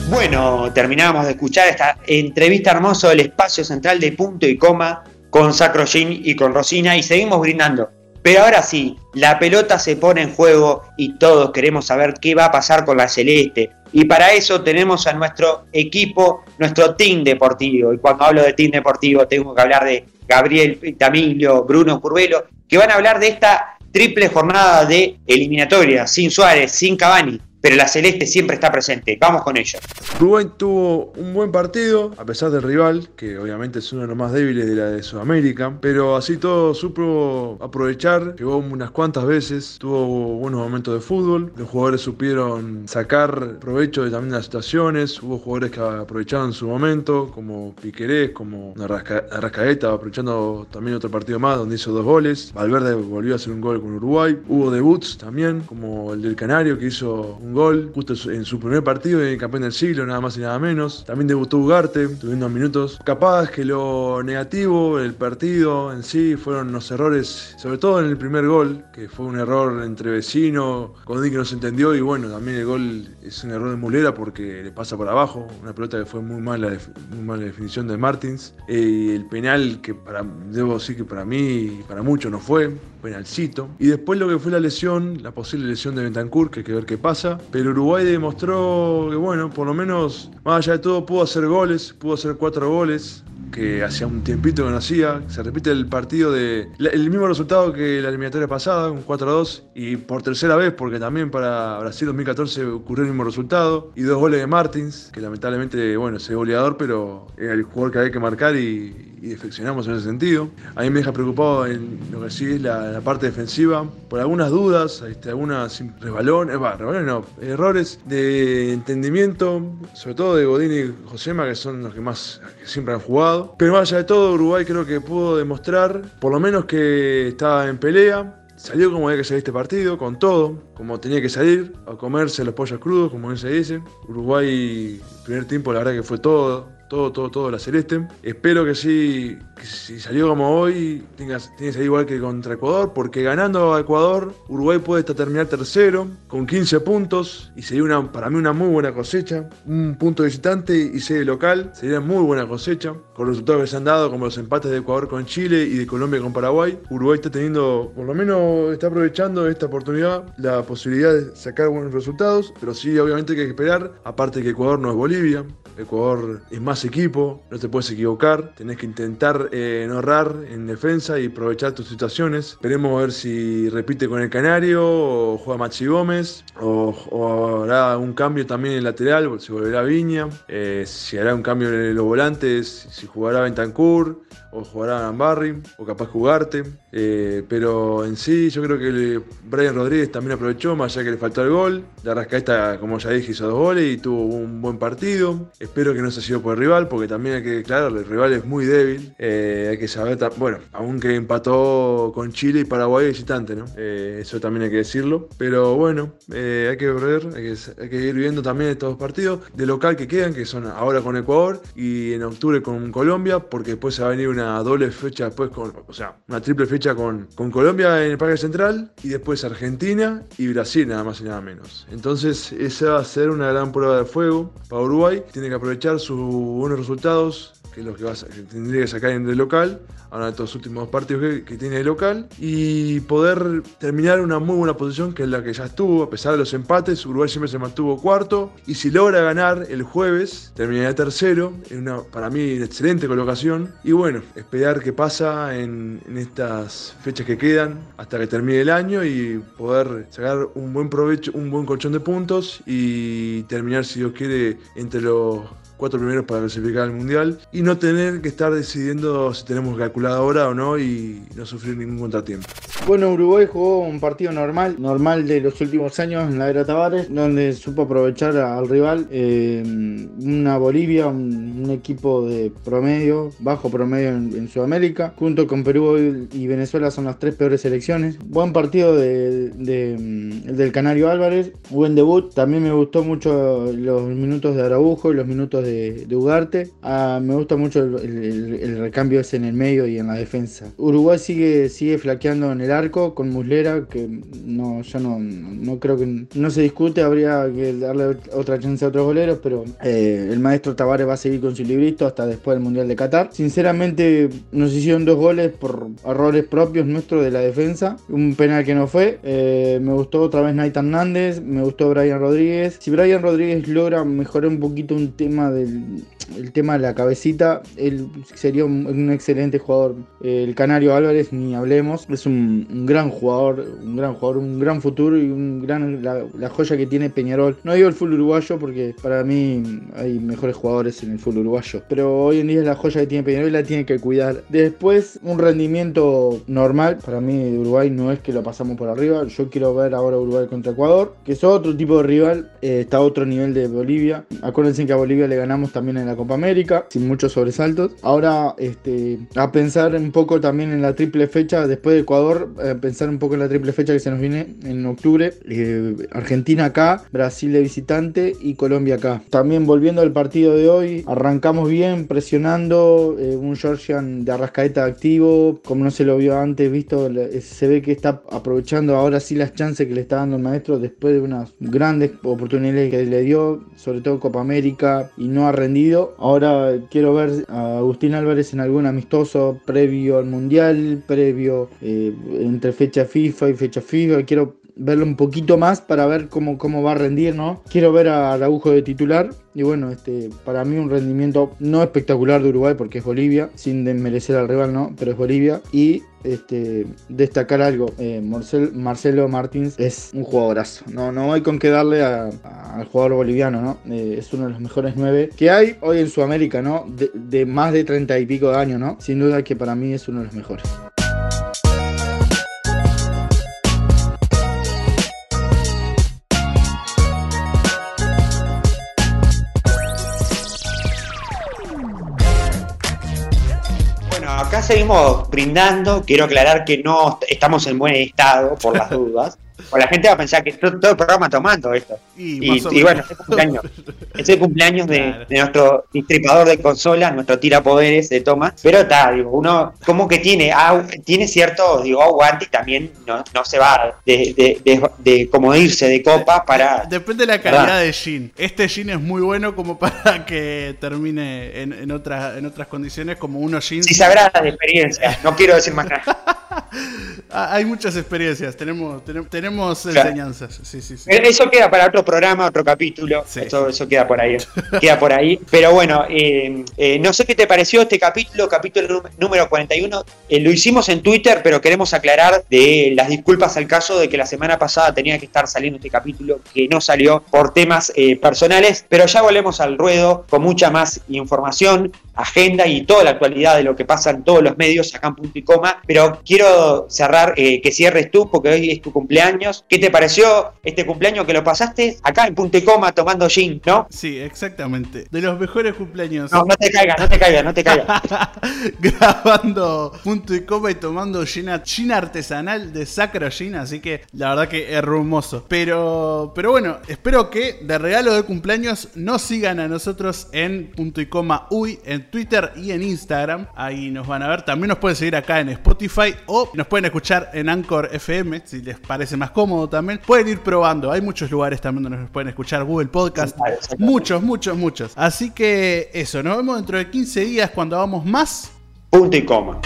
Bueno, terminamos de escuchar esta entrevista hermosa del espacio central de punto y coma con Sacro Gin y con Rosina y seguimos brindando. Pero ahora sí, la pelota se pone en juego y todos queremos saber qué va a pasar con la Celeste. Y para eso tenemos a nuestro equipo, nuestro team deportivo. Y cuando hablo de team deportivo tengo que hablar de Gabriel Tamilio, Bruno Curvelo, que van a hablar de esta triple jornada de eliminatoria, sin Suárez, sin Cavani. Pero la Celeste siempre está presente. Vamos con ello. Uruguay tuvo un buen partido, a pesar del rival, que obviamente es uno de los más débiles de la de Sudamérica, pero así todo supo aprovechar, llegó unas cuantas veces, tuvo buenos momentos de fútbol, los jugadores supieron sacar provecho de también las situaciones, hubo jugadores que aprovecharon su momento, como Piquerés, como Arrasca- Arrascaeta, aprovechando también otro partido más donde hizo dos goles, Valverde volvió a hacer un gol con Uruguay, hubo debuts también, como el del Canario que hizo un gol justo en su- primer partido el campeón del siglo, nada más y nada menos. También debutó Ugarte, tuvieron unos minutos. Capaz que lo negativo del partido en sí fueron los errores, sobre todo en el primer gol, que fue un error entre vecino, Godín que no se entendió y bueno, también el gol es un error de Mulera porque le pasa por abajo, una pelota que fue muy mala, muy mala definición de Martins. Eh, el penal que para, debo decir que para mí y para muchos no fue, penalcito. Y después lo que fue la lesión, la posible lesión de Bentancur, que hay que ver qué pasa. Pero Uruguay demostró que, bueno, por lo menos, más allá de todo, pudo hacer goles, pudo hacer cuatro goles que hacía un tiempito que no hacía. Se repite el partido de. El mismo resultado que la eliminatoria pasada, un 4 a 2. Y por tercera vez, porque también para Brasil 2014 ocurrió el mismo resultado. Y dos goles de Martins, que lamentablemente, bueno, es goleador, pero era el jugador que había que marcar y, y defeccionamos en ese sentido. A mí me deja preocupado en lo que sí es la, la parte defensiva, por algunas dudas, este, algunas im- resbalones, resbalones no, errores de entendimiento, sobre todo de Godín y Josema, que son los que más que siempre han jugado. Pero más allá de todo, Uruguay creo que pudo demostrar, por lo menos que estaba en pelea. Salió como había que salir este partido, con todo, como tenía que salir, a comerse los pollos crudos, como bien se dice. Uruguay, primer tiempo, la verdad que fue todo, todo, todo, todo la celeste. Espero que sí, si salió como hoy, tenga, tiene que igual que contra Ecuador, porque ganando a Ecuador, Uruguay puede hasta terminar tercero, con 15 puntos, y sería una, para mí una muy buena cosecha. Un punto visitante y sede local, sería muy buena cosecha. Con los resultados que se han dado, como los empates de Ecuador con Chile y de Colombia con Paraguay, Uruguay está teniendo, por lo menos está aprovechando esta oportunidad, la posibilidad de sacar buenos resultados, pero sí, obviamente hay que esperar, aparte que Ecuador no es Bolivia, Ecuador es más equipo, no te puedes equivocar, tenés que intentar eh, no errar en defensa y aprovechar tus situaciones. Esperemos ver si repite con el Canario o juega Machi Gómez o, o hará un cambio también en lateral, si volverá Viña, eh, si hará un cambio en los volantes, si jugará Bentancur o jugará Nambarri o capaz jugarte. Eh, pero en sí yo creo que Brian Rodríguez también aprovechó, más allá que le faltó el gol. La Rascaeta, como ya dije, hizo dos goles y tuvo un buen partido. Espero que no se haya sido por el rival, porque también hay que declararle, el rival es muy débil. Eh, hay que saber, bueno, aunque empató con Chile y Paraguay visitante, ¿no? Eh, eso también hay que decirlo. Pero bueno, hay que ver, hay que, ir viendo también estos dos partidos de local que quedan, que son ahora con Ecuador y en octubre con Colombia, porque después se va a venir una doble fecha después con, o sea, una triple fecha con, con Colombia en el Parque Central y después Argentina y Brasil, nada más y nada menos. Entonces, esa va a ser una gran prueba de fuego para Uruguay. Tiene que aprovechar sus buenos resultados que es lo que, vas, tendría que sacar en el local, ahora estos últimos partidos que, tiene de local, y poder terminar una muy buena posición que es la que ya estuvo, a pesar de los empates, Uruguay siempre se mantuvo cuarto, y si logra ganar el jueves, terminaría tercero, en una, para mí, excelente colocación, y bueno, esperar qué pasa en, en estas fechas que quedan hasta que termine el año y poder sacar un buen provecho, un buen colchón de puntos y terminar, si Dios quiere, entre los cuatro primeros para clasificar al Mundial y no tener que estar decidiendo si tenemos calculadora o no y no sufrir ningún contratiempo. Bueno, Uruguay jugó un partido normal, normal de los últimos años en la era Tavares, donde supo aprovechar al rival. Eh, una Bolivia, un, equipo de promedio, bajo promedio en, Sudamérica, junto con Perú y Venezuela son las tres peores selecciones. Buen partido de, mm, del Canario Álvarez, buen debut. También me gustó mucho los minutos de Araujo y los minutos de, Ugarte. Ah, me gusta mucho el, recambio ese en el medio y en la defensa. Uruguay sigue, sigue flaqueando en el arco con Muslera, que no, yo no, no creo que no se discute, habría que darle otra chance a otros goleros, pero eh, el maestro Tavares va a seguir con su librito hasta después del Mundial de Qatar. Sinceramente, nos hicieron dos goles por errores propios nuestros de la defensa, un penal que no fue. Eh, me gustó otra vez Nathan Hernández, me gustó Brian Rodríguez. Si Brian Rodríguez logra mejorar un poquito un tema de del, el tema de la cabecita, él sería un, excelente jugador. El Canario Álvarez, ni hablemos, es un, gran jugador, un gran jugador, un gran futuro y un gran la, joya que tiene Peñarol. No digo el full uruguayo porque para mí hay mejores jugadores en el full uruguayo, pero hoy en día la joya que tiene Peñarol y la tiene que cuidar. Después, un rendimiento normal, para mí de Uruguay no es que lo pasamos por arriba. Yo quiero ver ahora Uruguay contra Ecuador, que es otro tipo de rival, eh, está a otro nivel de Bolivia. Acuérdense que a Bolivia le ganamos también en la Copa América, sin muchos sobresaltos. Ahora, este, a pensar un poco también en la triple fecha, después de Ecuador, a pensar un poco en la triple fecha que se nos viene en octubre. Eh, Argentina acá, Brasil de visitante y Colombia acá. También volviendo al partido de hoy, arrancamos bien, presionando, eh, un Georgian de Arrascaeta activo, como no se lo vio antes, visto, se ve que está aprovechando ahora sí las chances que le está dando el maestro después de unas grandes oportunidades que le dio, sobre todo Copa América, y no ha rendido. Ahora quiero ver a Agustín Álvarez en algún amistoso previo al Mundial, previo eh, entre fecha FIFA y fecha FIFA. Quiero verlo un poquito más para ver cómo, cómo va a rendir, ¿no? Quiero ver a Araujo de titular. Y bueno, este, para mí un rendimiento no espectacular de Uruguay porque es Bolivia, sin desmerecer al rival, ¿no? Pero es Bolivia. Y este, destacar algo, eh, Marcelo Martins es un jugadorazo. No, no hay con qué darle al jugador boliviano, ¿no? Eh, es uno de los mejores nueve que hay hoy en Sudamérica, ¿no? De, de más de treinta y pico de años, ¿no? Sin duda que para mí es uno de los mejores. Seguimos brindando. Quiero aclarar que no estamos en buen estado por las *laughs* dudas. O la gente va a pensar que todo, el programa tomando esto. Y, bueno, este cumpleaños. *laughs* es el cumpleaños de, nuestro distripador de consolas, nuestro tirapoderes de Thomas. Pero está, digo, uno como que tiene, tiene cierto digo, aguante y también no, se va de, de, como irse de copa para. Depende de la calidad de Gin. Este Gin es muy bueno como para *laughs* que termine en, en, otras, en otras condiciones como uno Gin. Si sabrá de experiencia, no quiero decir más nada. *laughs* *laughs* Ah, hay muchas experiencias, tenemos, tenemos, enseñanzas. Eso queda para otro programa, otro capítulo. Eso, queda por ahí. queda por ahí. Pero bueno, eh, eh, no sé qué te pareció este capítulo, capítulo número 41. Eh, lo hicimos en Twitter, pero queremos aclarar de las disculpas al caso de que la semana pasada tenía que estar saliendo este capítulo que no salió por temas personales. Pero ya volvemos al ruedo con mucha más información. Agenda y toda la actualidad de lo que pasa en todos los medios acá en punto y coma. Pero quiero cerrar, eh, que cierres tú, porque hoy es tu cumpleaños. ¿Qué te pareció este cumpleaños que lo pasaste acá en punto y coma tomando gin, no? Sí, exactamente. De los mejores cumpleaños. No, no te caigas, no te caigas, no te caigas. *laughs* Grabando punto y coma y tomando gin, gin artesanal de Sacro Gin, así que la verdad que es hermoso. Pero, pero bueno, espero que de regalo de cumpleaños nos sigan a nosotros en punto y coma uy, en Twitter y en Instagram. Ahí nos van a ver. También nos pueden seguir acá en Spotify o nos pueden escuchar en Anchor FM, si les parece más cómodo también. Pueden ir probando. Hay muchos lugares también donde nos pueden escuchar. Google Podcast. Muchos, muchos, muchos. Así que eso, nos vemos dentro de 15 días cuando hagamos más. Punto y coma.